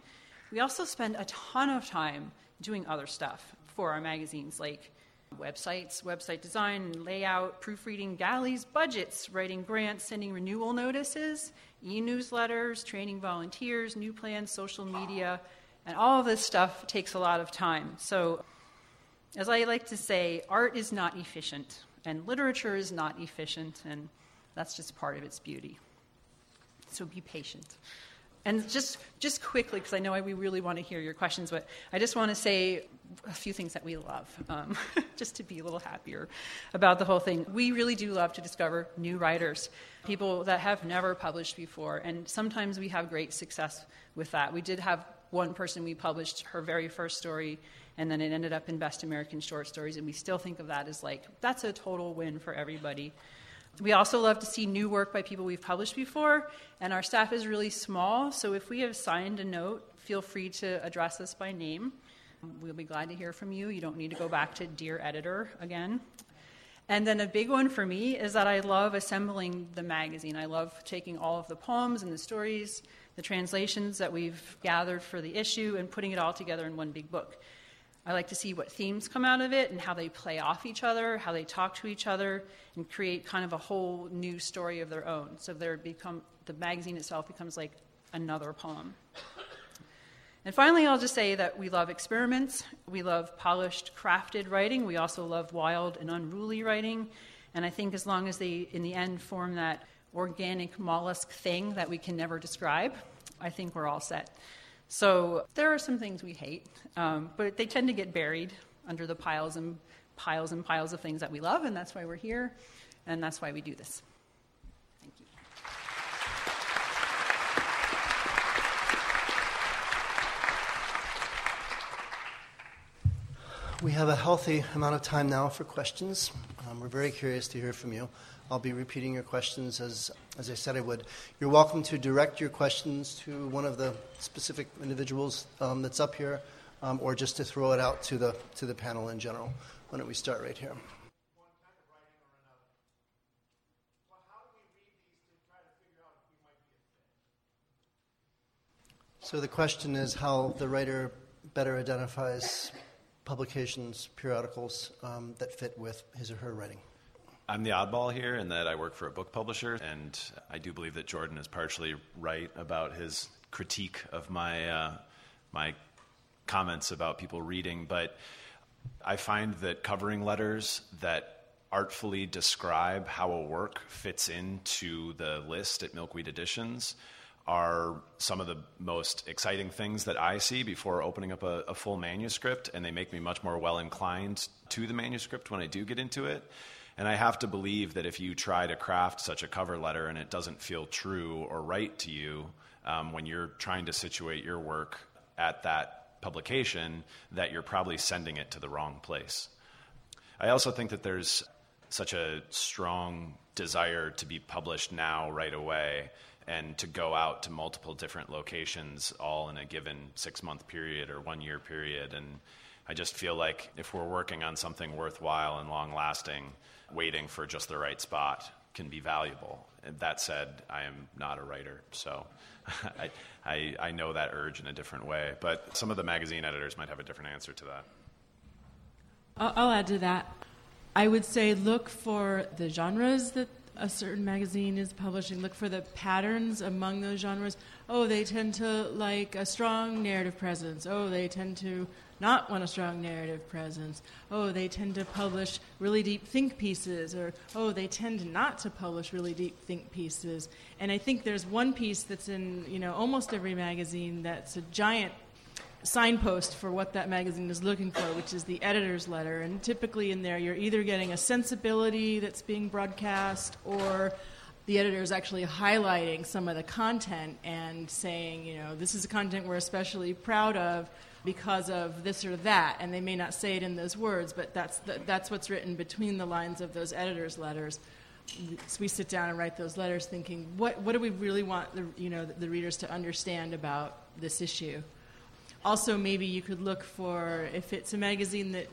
we also spend a ton of time doing other stuff for our magazines, like websites, website design, layout, proofreading galleys, budgets, writing grants, sending renewal notices, e newsletters, training volunteers, new plans, social media, and all this stuff takes a lot of time. So, as I like to say, art is not efficient, and literature is not efficient, and that's just part of its beauty. So be patient. And just, just quickly, because I know we really want to hear your questions, but I just want to say a few things that we love, um, just to be a little happier about the whole thing. We really do love to discover new writers, people that have never published before, and sometimes we have great success with that. We did have one person we published her very first story, and then it ended up in Best American Short Stories, and we still think of that as like, that's a total win for everybody. We also love to see new work by people we've published before, and our staff is really small, so if we have signed a note, feel free to address us by name. We'll be glad to hear from you. You don't need to go back to Dear Editor again. And then a big one for me is that I love assembling the magazine. I love taking all of the poems and the stories, the translations that we've gathered for the issue, and putting it all together in one big book. I like to see what themes come out of it and how they play off each other, how they talk to each other, and create kind of a whole new story of their own. So become the magazine itself becomes like another poem. And finally, I'll just say that we love experiments. We love polished, crafted writing. We also love wild and unruly writing. And I think as long as they, in the end, form that organic mollusk thing that we can never describe, I think we're all set. So there are some things we hate, um, but they tend to get buried under the piles and piles and piles of things that we love, and that's why we're here, and that's why we do this. Thank you. We have a healthy amount of time now for questions. Um, we're very curious to hear from you. I'll be repeating your questions as, as I said I would. You're welcome to direct your questions to one of the specific individuals um, that's up here, um, or just to throw it out to the, to the panel in general. Why don't we start right here? So the question is how the writer better identifies publications, periodicals um, that fit with his or her writing. I'm the oddball here in that I work for a book publisher, and I do believe that Jordan is partially right about his critique of my uh, my comments about people reading. But I find that covering letters that artfully describe how a work fits into the list at Milkweed Editions are some of the most exciting things that I see before opening up a, a full manuscript, and they make me much more well inclined to the manuscript when I do get into it. And I have to believe that if you try to craft such a cover letter and it doesn't feel true or right to you um, when you're trying to situate your work at that publication, that you're probably sending it to the wrong place. I also think that there's such a strong desire to be published now, right away, and to go out to multiple different locations all in a given six month period or one year period. And I just feel like if we're working on something worthwhile and long lasting, waiting for just the right spot can be valuable. And that said, I am not a writer, so I, I, I know that urge in a different way. But some of the magazine editors might have a different answer to that. I'll, I'll add to that. I would say look for the genres that a certain magazine is publishing, look for the patterns among those genres. Oh, they tend to like a strong narrative presence. Oh, they tend to not want a strong narrative presence. Oh, they tend to publish really deep think pieces, or oh, they tend not to publish really deep think pieces. And I think there's one piece that's in you know almost every magazine that's a giant signpost for what that magazine is looking for, which is the editor's letter. And typically in there, you're either getting a sensibility that's being broadcast or the editor is actually highlighting some of the content and saying, you know, this is content we're especially proud of because of this or that. And they may not say it in those words, but that's, the, that's what's written between the lines of those editor's letters. So we sit down and write those letters thinking, what, what do we really want the, you know, the readers to understand about this issue? Also, maybe you could look for if it's a magazine that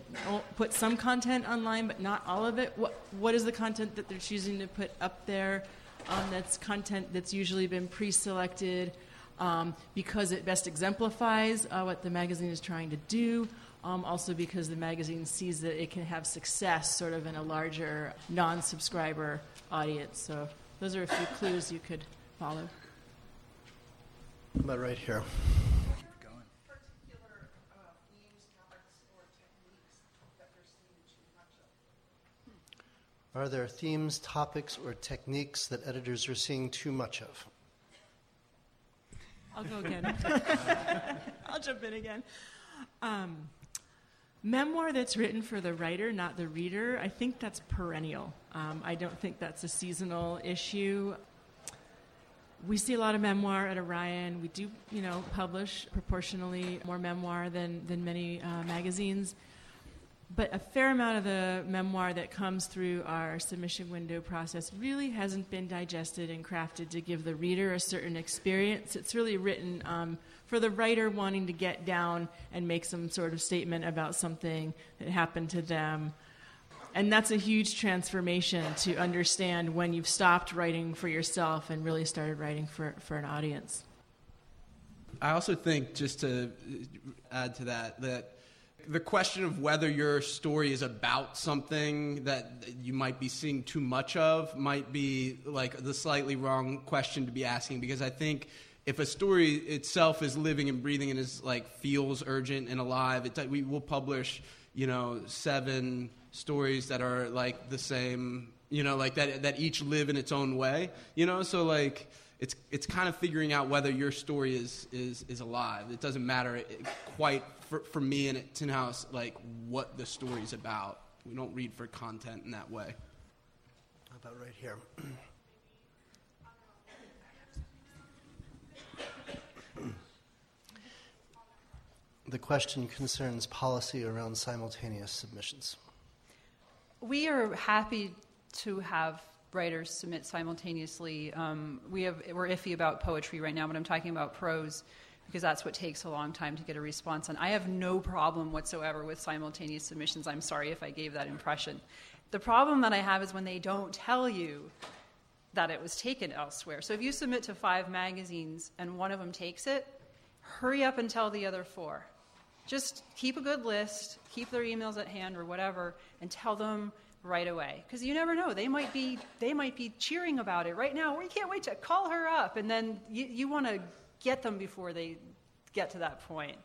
puts some content online but not all of it. What what is the content that they're choosing to put up there? Um, that's content that's usually been pre-selected um, because it best exemplifies uh, what the magazine is trying to do. Um, also, because the magazine sees that it can have success sort of in a larger non-subscriber audience. So those are a few clues you could follow. About right here. Are there themes, topics, or techniques that editors are seeing too much of? I'll go again. I'll jump in again. Um, memoir that's written for the writer, not the reader, I think that's perennial. Um, I don't think that's a seasonal issue. We see a lot of memoir at Orion. We do, you know, publish proportionally more memoir than, than many uh, magazines but a fair amount of the memoir that comes through our submission window process really hasn't been digested and crafted to give the reader a certain experience. It's really written um, for the writer wanting to get down and make some sort of statement about something that happened to them. And that's a huge transformation to understand when you've stopped writing for yourself and really started writing for, for an audience. I also think, just to add to that, that the question of whether your story is about something that you might be seeing too much of might be like the slightly wrong question to be asking because I think if a story itself is living and breathing and is like feels urgent and alive, it, we will publish you know seven stories that are like the same you know like that that each live in its own way you know? So like it's it's kind of figuring out whether your story is is is alive. It doesn't matter quite for, for me and at Tin House like what the story's about. We don't read for content in that way. How about right here? the question concerns policy around simultaneous submissions. We are happy to have writers submit simultaneously. Um, we have, we're iffy about poetry right now, but I'm talking about prose because that's what takes a long time to get a response on. I have no problem whatsoever with simultaneous submissions. I'm sorry if I gave that impression. The problem that I have is when they don't tell you that it was taken elsewhere. So if you submit to five magazines and one of them takes it, hurry up and tell the other four. Just keep a good list, keep their emails at hand or whatever, and tell them right away. Because you never know they might be they might be cheering about it. Right now we can't wait to call her up and then you, you want to get them before they get to that point.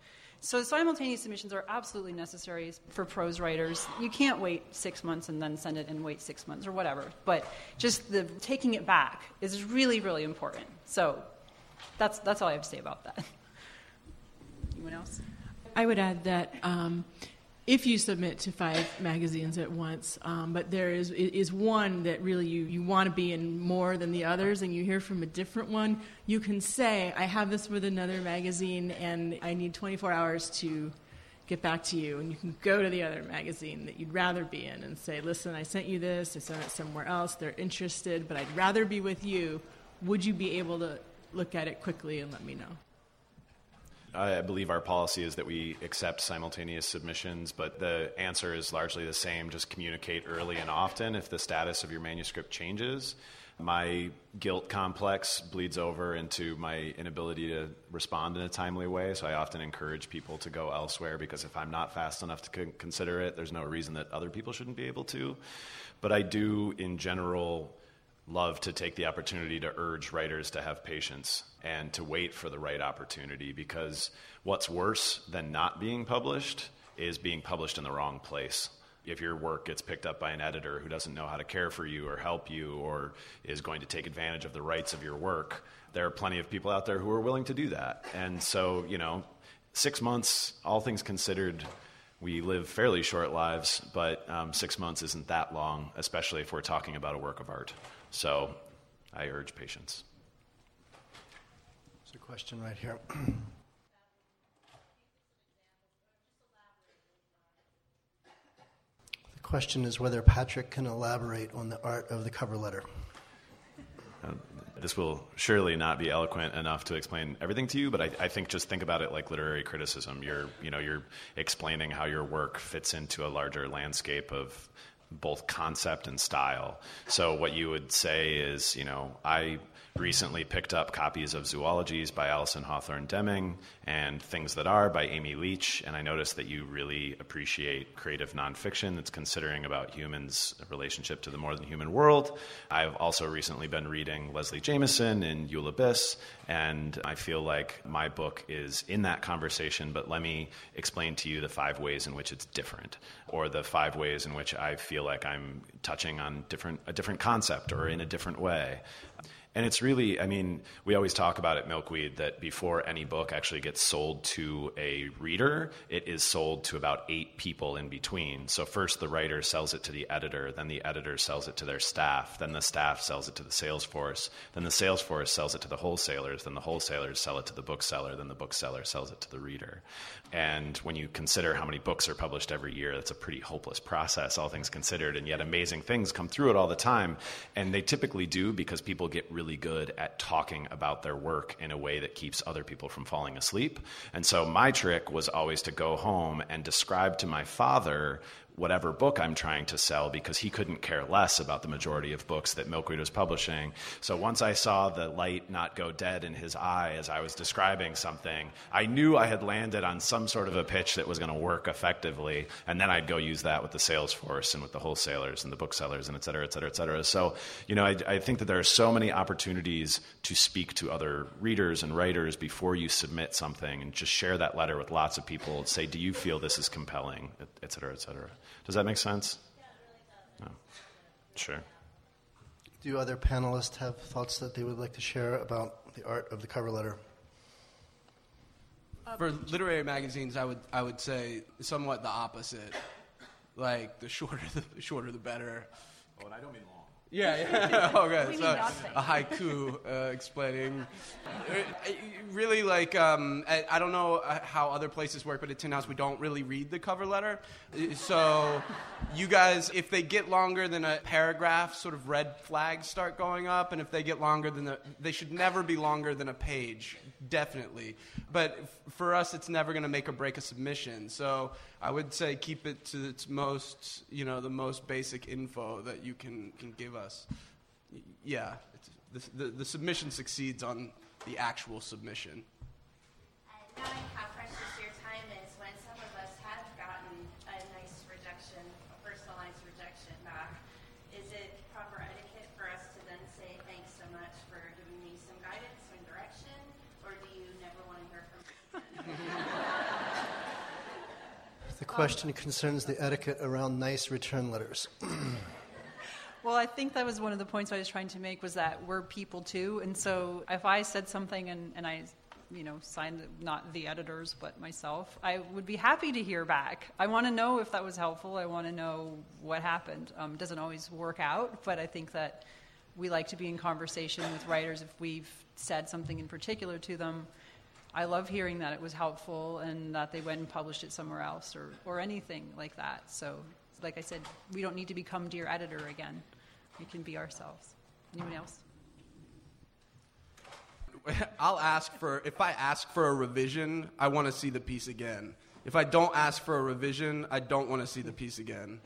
So simultaneous submissions are absolutely necessary for prose writers. You can't wait six months and then send it and wait six months or whatever but just the taking it back is really really important. So that's that's all i have to say about that. Anyone else? I would add that um, if you submit to five magazines at once, um, but there is is one that really you, you want to be in more than the others, and you hear from a different one, you can say, "I have this with another magazine, and I need 24 hours to get back to you." And you can go to the other magazine that you'd rather be in and say, "Listen, I sent you this. I sent it somewhere else. They're interested, but I'd rather be with you. Would you be able to look at it quickly and let me know?" I believe our policy is that we accept simultaneous submissions, but the answer is largely the same. Just communicate early and often if the status of your manuscript changes. My guilt complex bleeds over into my inability to respond in a timely way, so I often encourage people to go elsewhere because if I'm not fast enough to consider it, there's no reason that other people shouldn't be able to. But I do, in general, love to take the opportunity to urge writers to have patience and to wait for the right opportunity because what's worse than not being published is being published in the wrong place. If your work gets picked up by an editor who doesn't know how to care for you or help you or is going to take advantage of the rights of your work, there are plenty of people out there who are willing to do that. And so, you know, six months, all things considered, we live fairly short lives, but um, six months isn't that long, especially if we're talking about a work of art. So I urge patience. There's a question right here. the question is whether Patrick can elaborate on the art of the cover letter. Uh, this will surely not be eloquent enough to explain everything to you, but I, I, think just think about it like literary criticism. You're, you know, you're explaining how your work fits into a larger landscape of both concept and style. So what you would say is, you know, I recently picked up copies of Zoologies by Alison Hawthorne Deming and Things That Are by Amy Leach, and I noticed that you really appreciate creative nonfiction that's considering about humans' relationship to the more than human world. I've also recently been reading Leslie Jamison in Eula Biss, and I feel like my book is in that conversation, but let me explain to you the five ways in which it's different, or the five ways in which I feel like I'm touching on different, a different concept or in a different way. And it's really, I mean, we always talk about at Milkweed that before any book actually gets sold to a reader, it is sold to about eight people in between. So first the writer sells it to the editor, then the editor sells it to their staff, then the staff sells it to the sales force, then the sales force sells it to the wholesalers, then the wholesalers sell it to the bookseller, then the bookseller sells it to the reader. And when you consider how many books are published every year, that's a pretty hopeless process, all things considered. And yet amazing things come through it all the time. And they typically do because people get really really good at talking about their work in a way that keeps other people from falling asleep. And so my trick was always to go home and describe to my father whatever book I'm trying to sell because he couldn't care less about the majority of books that Milkweed was publishing. So once I saw the light not go dead in his eye as I was describing something, I knew I had landed on some sort of a pitch that was going to work effectively. And then I'd go use that with the sales force and with the wholesalers and the booksellers and et cetera, et cetera, et cetera. So, you know, I, I think that there are so many opportunities to speak to other readers and writers before you submit something and just share that letter with lots of people. And say, do you feel this is compelling, et cetera, et cetera. Does that make sense? No. Sure. Do other panelists have thoughts that they would like to share about the art of the cover letter? Uh, for literary magazines, I would I would say somewhat the opposite. Like the shorter the shorter the better. Oh, and I don't mean long. Yeah, yeah. okay, so a haiku uh, explaining. Uh, really, like, um, I, I, don't know uh, how other places work, but at Tin House, we don't really read the cover letter. Uh, so, you guys, if they get longer than a paragraph, sort of red flags start going up, and if they get longer than a, they should never be longer than a page, definitely. But f- for us, it's never going to make or break a submission. So, I would say keep it to its most, you know, the most basic info that you can, can give us. Yeah, the, the, the submission succeeds on the actual submission. knowing how precious your time is, when some of us have gotten a nice rejection, a personalized rejection back, is it proper etiquette for us to then say thanks so much for giving me some guidance and direction, or do you never want to hear from me? The question concerns the etiquette around nice return letters. well, I think that was one of the points I was trying to make was that we're people too, and so if I said something and, and I you know, signed not the editors but myself, I would be happy to hear back. I want to know if that was helpful. I want to know what happened. Um, doesn't always work out, but I think that we like to be in conversation with writers if we've said something in particular to them. I love hearing that it was helpful and that they went and published it somewhere else or, or anything like that. So, like I said, we don't need to become Dear Editor again. We can be ourselves. Anyone else? I'll ask for, if I ask for a revision, I want to see the piece again. If I don't ask for a revision, I don't want to see the piece again.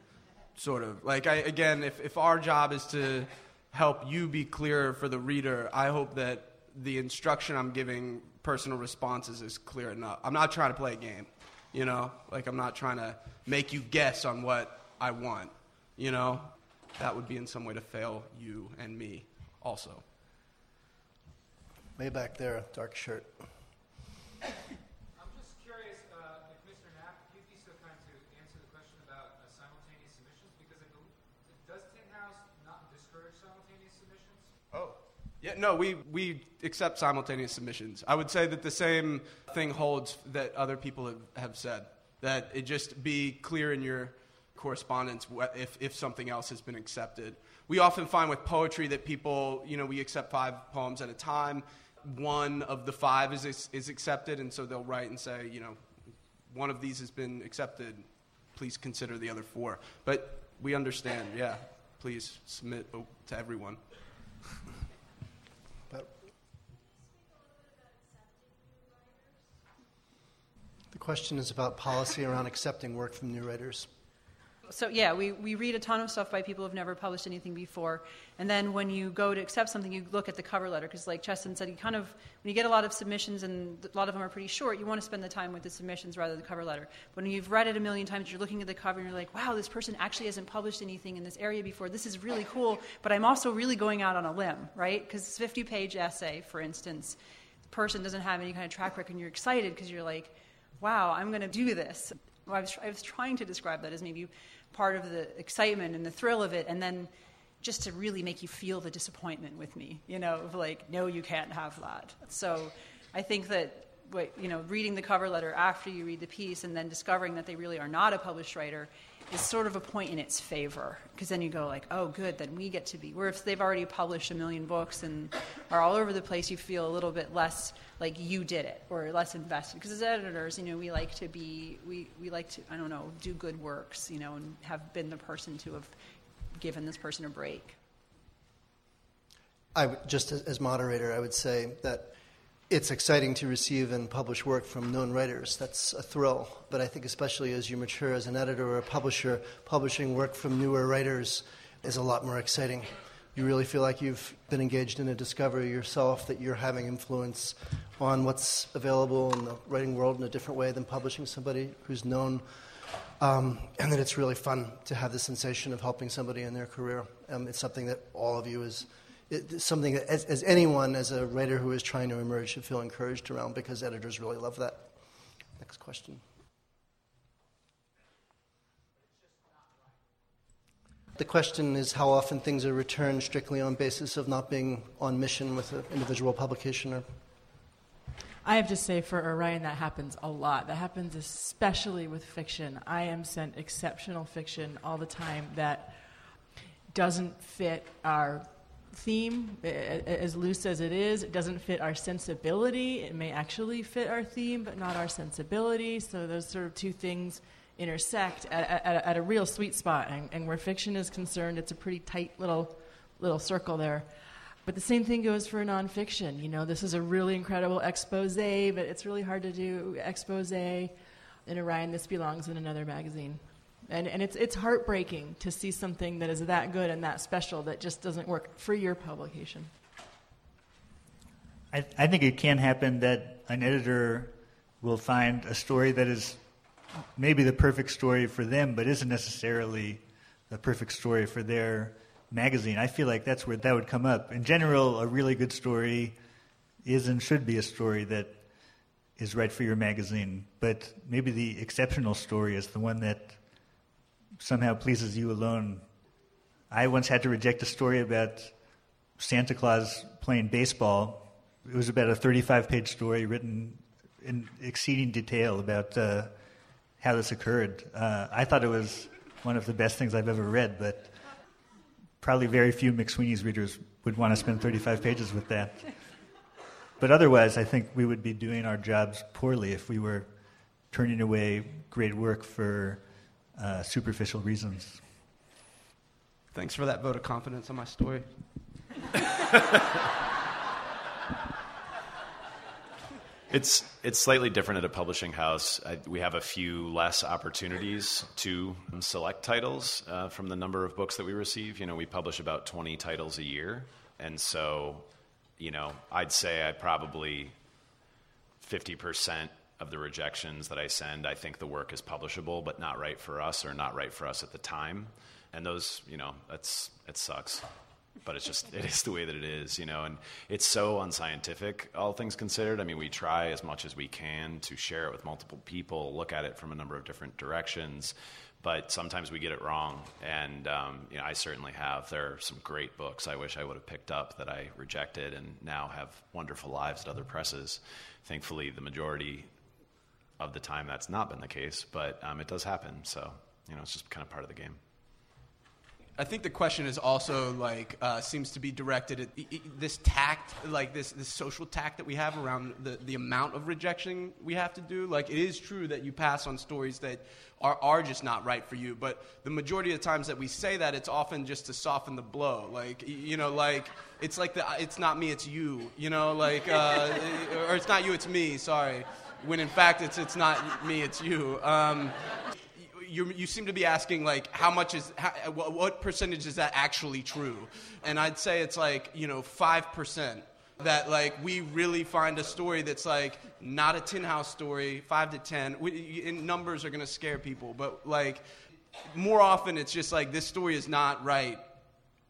Sort of. Like, I, again, if, if our job is to help you be clearer for the reader, I hope that the instruction I'm giving personal responses is clear enough. I'm not trying to play a game, you know? Like, I'm not trying to make you guess on what I want, you know? That would be in some way to fail you and me also. Way back there, dark shirt. Yeah, no, we, we accept simultaneous submissions. I would say that the same thing holds that other people have, have said. That it just be clear in your correspondence if, if something else has been accepted. We often find with poetry that people, you know, we accept five poems at a time. One of the five is, is accepted, and so they'll write and say, you know, one of these has been accepted. Please consider the other four. But we understand, yeah, please submit oh, to everyone. question is about policy around accepting work from new writers. So, yeah, we, we read a ton of stuff by people who've never published anything before. And then when you go to accept something, you look at the cover letter. Because, like Cheston said, you kind of, when you get a lot of submissions and a lot of them are pretty short, you want to spend the time with the submissions rather than the cover letter. But when you've read it a million times, you're looking at the cover and you're like, wow, this person actually hasn't published anything in this area before. This is really cool. But I'm also really going out on a limb, right? Because it's a 50 page essay, for instance. The person doesn't have any kind of track record, and you're excited because you're like, wow, I'm going to do this. I was, I was trying to describe that as maybe part of the excitement and the thrill of it, and then just to really make you feel the disappointment with me, you know, of like, no, you can't have that. So I think that, you know, reading the cover letter after you read the piece and then discovering that they really are not a published writer is sort of a point in its favor because then you go like oh good then we get to be where if they've already published a million books and are all over the place you feel a little bit less like you did it or less invested. Because as editors you know we like to be we, we like to i don't know do good works you know and have been the person to have given this person a break. I would, just as, as moderator, I would say that it's exciting to receive and publish work from known writers. That's a thrill. But I think, especially as you mature as an editor or a publisher, publishing work from newer writers is a lot more exciting. You really feel like you've been engaged in a discovery yourself, that you're having influence on what's available in the writing world in a different way than publishing somebody who's known. Um, and that it's really fun to have the sensation of helping somebody in their career. Um, it's something that all of you is something that, as, as anyone, as a writer who is trying to emerge, should feel encouraged around because editors really love that. Next question. The question is how often things are returned strictly on basis of not being on mission with an individual publication or I have to say, for Orion, that happens a lot. That happens especially with fiction. I am sent exceptional fiction all the time that doesn't fit our theme, as loose as it is. It doesn't fit our sensibility. It may actually fit our theme, but not our sensibility. So those sort of two things intersect at, at, at a real sweet spot. And, and where fiction is concerned, it's a pretty tight little little circle there. But the same thing goes for nonfiction. You know, this is a really incredible expose, but it's really hard to do expose in Orion. This belongs in another magazine. And, and it's, it's heartbreaking to see something that is that good and that special that just doesn't work for your publication. I, I think it can happen that an editor will find a story that is maybe the perfect story for them, but isn't necessarily the perfect story for their magazine. I feel like that's where that would come up. In general, a really good story is and should be a story that is right for your magazine. But maybe the exceptional story is the one that somehow pleases you alone. I once had to reject a story about Santa Claus playing baseball. It was about a 35 page story written in exceeding detail about uh, how this occurred. Uh, I thought it was one of the best things I've ever read, but probably very few McSweeney's readers would want to spend 35 pages with that. But otherwise, I think we would be doing our jobs poorly if we were turning away great work for uh, superficial reasons. Thanks for that vote of confidence on my story. It's it's slightly different at a publishing house. I, we have a few less opportunities to select titles uh, from the number of books that we receive. You know, we publish about twenty titles a year, and so, you know, I'd say I probably fifty percent of the rejections that I send, I think the work is publishable, but not right for us or not right for us at the time. And those, you know, that's it sucks but it's just it is the way that it is, you know. And it's so unscientific, all things considered. I mean, we try as much as we can to share it with multiple people, look at it from a number of different directions, but sometimes we get it wrong. And um, you know, I certainly have. There are some great books I wish I would have picked up that I rejected, and now have wonderful lives at other presses. Thankfully, the majority of the time that's not been the case, but um, it does happen. So you know, it's just kind of part of the game. I think the question is also like uh, seems to be directed at this tact, like this this social tact that we have around the, the amount of rejection we have to do. Like it is true that you pass on stories that are are just not right for you, but the majority of the times that we say that, it's often just to soften the blow. Like you know, like it's like the it's not me, it's you. You know, like uh, or it's not you, it's me. Sorry, when in fact it's it's not me, it's you. Um, you you seem to be asking like how much is how, what percentage is that actually true? And i'd say it's like you know 5% that like we really find a story that's like not a tin house story 5 to 10 we, numbers are going to scare people but like more often it's just like this story is not right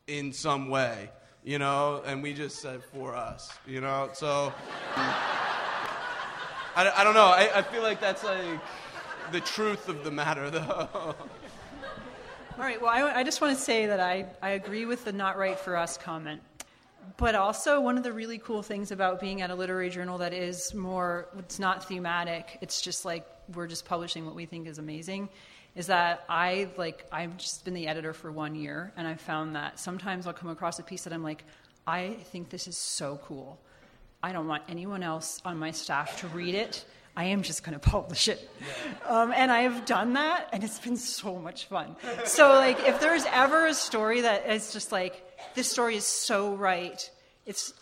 in some way you know? And we just said for us you know? So I, I don't know I, I feel like that's like the truth of the matter, though. All right, well, I, I just want to say that I, I agree with the not right for us comment. But also, one of the really cool things about being at a literary journal that is more, it's not thematic, it's just like we're just publishing what we think is amazing, is that I, like, I've just been the editor for one year, and I found that sometimes I'll come across a piece that I'm like, I think this is so cool. I don't want anyone else on my staff to read it. I am just going to publish it. Um, and I've done that, and it's been so much fun. So, like, if there's ever a story that is just like, this story is so right, it's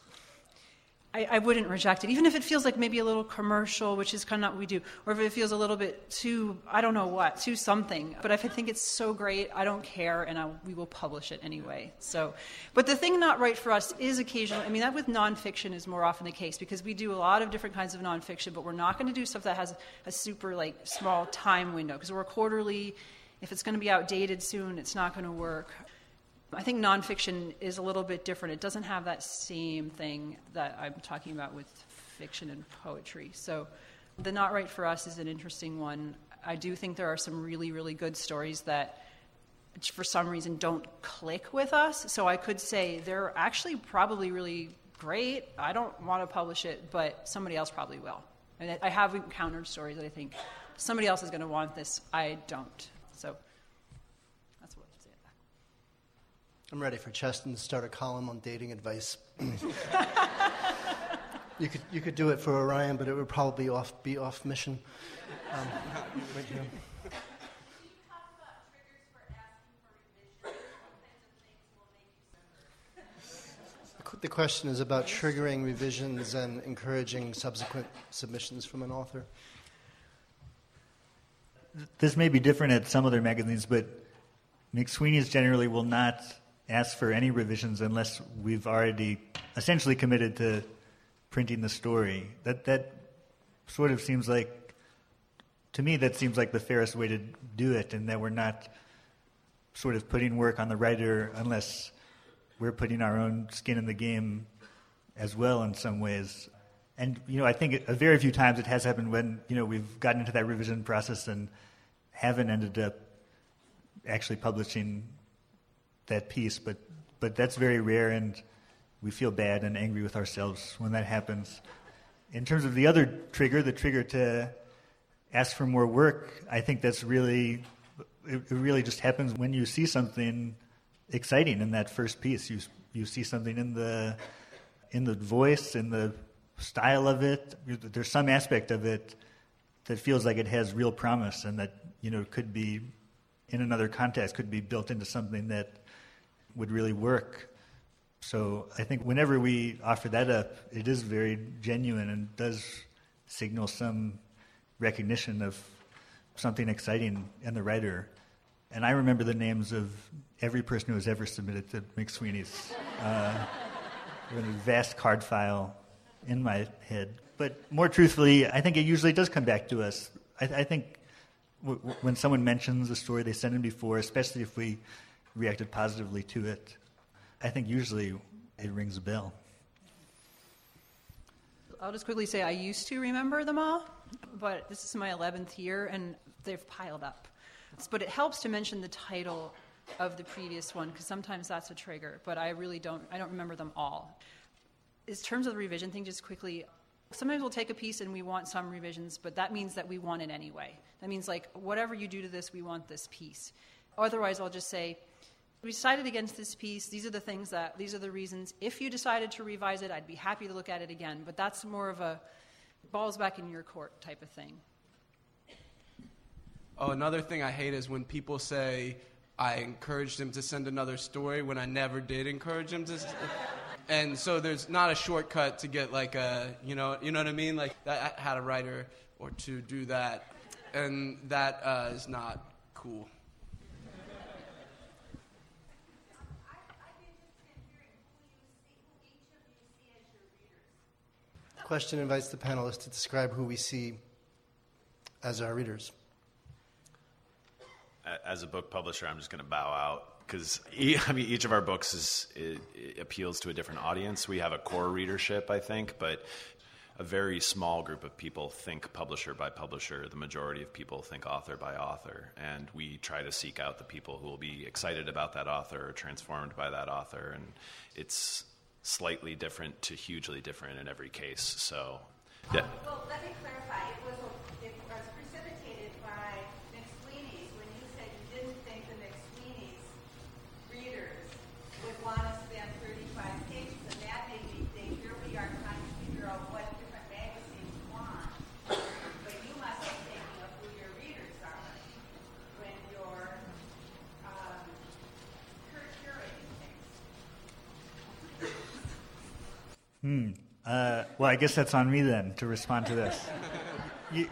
I, I, wouldn't reject it, even if it feels like maybe a little commercial, which is kind of not what we do, or if it feels a little bit too, I don't know what, too something. But if I think it's so great, I don't care, and I, we will publish it anyway. So, but the thing not right for us is occasionally. I mean, that with nonfiction is more often the case because we do a lot of different kinds of nonfiction, but we're not going to do stuff that has a super like small time window because we're quarterly. If it's going to be outdated soon, it's not going to work. I think nonfiction is a little bit different. It doesn't have that same thing that I'm talking about with fiction and poetry. So, the not right for us is an interesting one. I do think there are some really, really good stories that, for some reason, don't click with us. So, I could say they're actually probably really great. I don't want to publish it, but somebody else probably will. And I have encountered stories that I think somebody else is going to want this. I don't. So, I'm ready for Cheston to start a column on dating advice. you could you could do it for Orion, but it would probably off be off mission. Um, right the question is about triggering revisions and encouraging subsequent submissions from an author. This may be different at some other magazines, but McSweeney's generally will not ask for any revisions unless we've already essentially committed to printing the story. That that sort of seems like to me that seems like the fairest way to do it, and that we're not sort of putting work on the writer unless we're putting our own skin in the game as well in some ways. And you know, I think a very few times it has happened when you know we've gotten into that revision process and haven't ended up actually publishing that piece, but but that's very rare, and we feel bad and angry with ourselves when that happens. In terms of the other trigger, the trigger to ask for more work, I think that's really it, really just happens when you see something exciting in that first piece. You you see something in the in the voice, in the style of it. There's some aspect of it that feels like it has real promise, and that you know could be in another context, could be built into something that would really work. So I think whenever we offer that up, it is very genuine and does signal some recognition of something exciting in the writer. And I remember the names of every person who has ever submitted to McSweeney's. Uh, a vast card file in my head. But more truthfully, I think it usually does come back to us. I, I think w- w- when someone mentions a story they sent in before, especially if we reacted positively to it, I think usually it rings a bell. I'll just quickly say I used to remember them all, but this is my 11th year and they've piled up. But it helps to mention the title of the previous one because sometimes that's a trigger, but I really don't I don't remember them all. In terms of the revision thing just quickly, sometimes we'll take a piece and we want some revisions, but that means that we want it anyway. That means like whatever you do to this, we want this piece. Otherwise, I'll just say we decided against this piece. These are the things that, these are the reasons. If you decided to revise it, I'd be happy to look at it again. But that's more of a balls back in your court type of thing. Oh, another thing I hate is when people say, I encouraged him to send another story when I never did encourage him to. and so there's not a shortcut to get like a, you know, you know what I mean? Like I had a writer or to do that, and that uh, is not cool. Question invites the panelists to describe who we see as our readers. As a book publisher, I'm just going to bow out because I mean each of our books is it, it appeals to a different audience. We have a core readership, I think, but a very small group of people think publisher by publisher. The majority of people think author by author. And we try to seek out the people who will be excited about that author or transformed by that author. And it's slightly different to hugely different in every case. So, yeah. Well, let me clarify. It was, it was precipitated by McSweeney's when you said you didn't think the McSweeney's readers would want to spend 35 pages, and that made me think here we are trying to figure out what different magazines want. But you must be thinking of who your readers are when you're um, curating things. Hmm. Uh, well, I guess that's on me then to respond to this. you,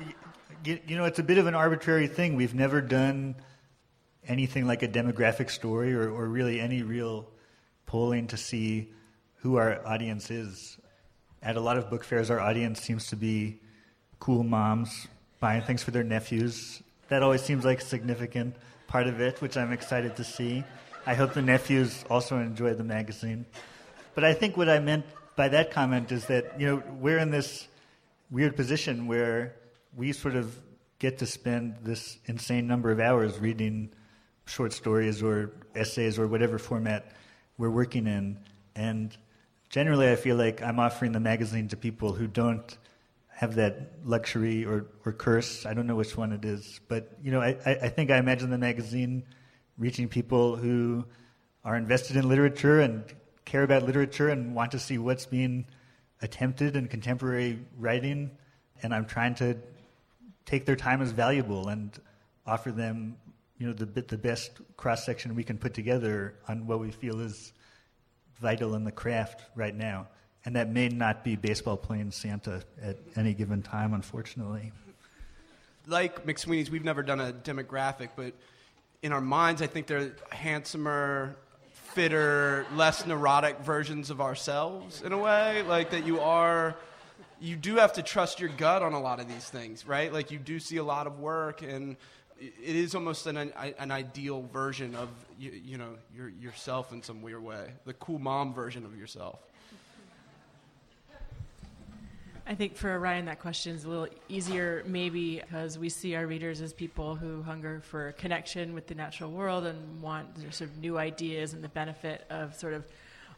you, you, know, it's a bit of an arbitrary thing. We've never done anything like a demographic story or, or really any real polling to see who our audience is. At a lot of book fairs, our audience seems to be cool moms buying things for their nephews. That always seems like a significant part of it, which I'm excited to see. I hope the nephews also enjoy the magazine. But I think what I meant by that comment is that you know we're in this weird position where we sort of get to spend this insane number of hours reading short stories or essays or whatever format we're working in, and generally I feel like I'm offering the magazine to people who don't have that luxury or, or curse. I don't know which one it is, but you know I, I think I imagine the magazine reaching people who are invested in literature and care about literature and want to see what's being attempted in contemporary writing, and I'm trying to take their time as valuable and offer them, you know, the the best cross section we can put together on what we feel is vital in the craft right now. And that may not be baseball playing Santa at any given time, unfortunately. Like McSweeney's, we've never done a demographic, but in our minds, I think they're handsomer, fitter, less neurotic versions of ourselves in a way. Like that you are, you do have to trust your gut on a lot of these things, right? Like you do see a lot of work, and it is almost an, an ideal version of you, you know your, yourself in some weird way, the cool mom version of yourself. I think for Orion, that question is a little easier, maybe because we see our readers as people who hunger for connection with the natural world and want sort of new ideas and the benefit of sort of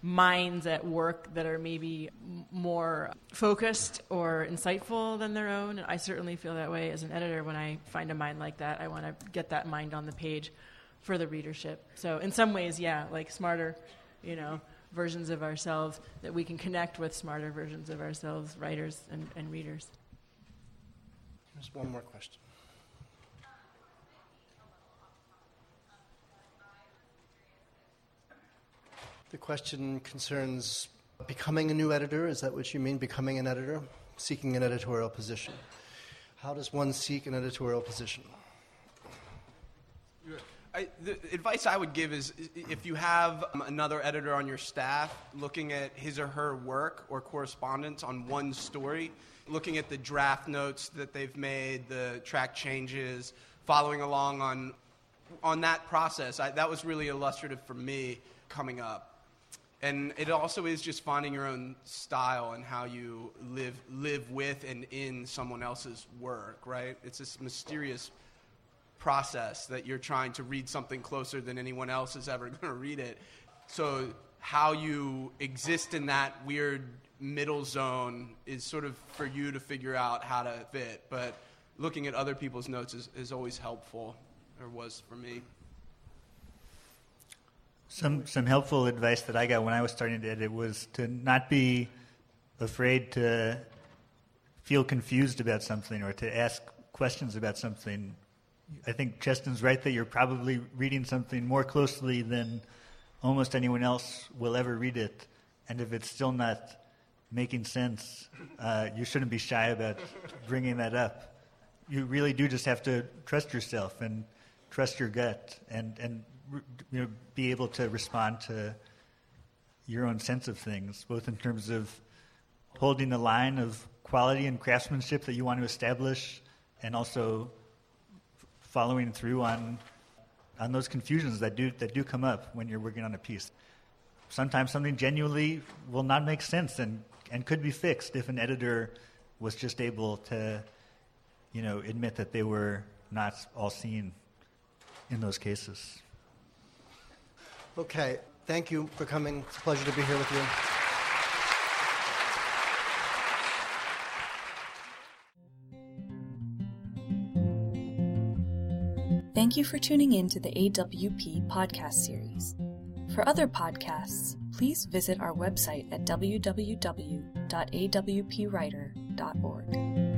minds at work that are maybe more focused or insightful than their own. And I certainly feel that way as an editor when I find a mind like that. I want to get that mind on the page for the readership. So in some ways, yeah, like smarter, you know versions of ourselves, that we can connect with smarter versions of ourselves, writers and, and readers. There's one more question. The question concerns becoming a new editor. Is that what you mean, becoming an editor? Seeking an editorial position. How does one seek an editorial position? I, the advice I would give is if you have um, another editor on your staff looking at his or her work or correspondence on one story, looking at the draft notes that they've made, the track changes, following along on, on that process, I, that was really illustrative for me coming up. And it also is just finding your own style and how you live, live with and in someone else's work, right? It's this mysterious process that you're trying to read something closer than anyone else is ever going to read it. So, how you exist in that weird middle zone is sort of for you to figure out how to fit. But looking at other people's notes is, is always helpful, or was for me. Some, some helpful advice that I got when I was starting to edit was to not be afraid to feel confused about something or to ask questions about something I think Cheston's right that you're probably reading something more closely than almost anyone else will ever read it. And if it's still not making sense, uh, you shouldn't be shy about bringing that up. You really do just have to trust yourself and trust your gut and, and you know, be able to respond to your own sense of things, both in terms of holding the line of quality and craftsmanship that you want to establish and also following through on on those confusions that do that do come up when you're working on a piece. Sometimes something genuinely will not make sense and and could be fixed if an editor was just able to, you know, admit that they were not all seen in those cases. Okay, thank you for coming. It's a pleasure to be here with you. Thank you for tuning in to the AWP podcast series. For other podcasts, please visit our website at www.awpwriter.org.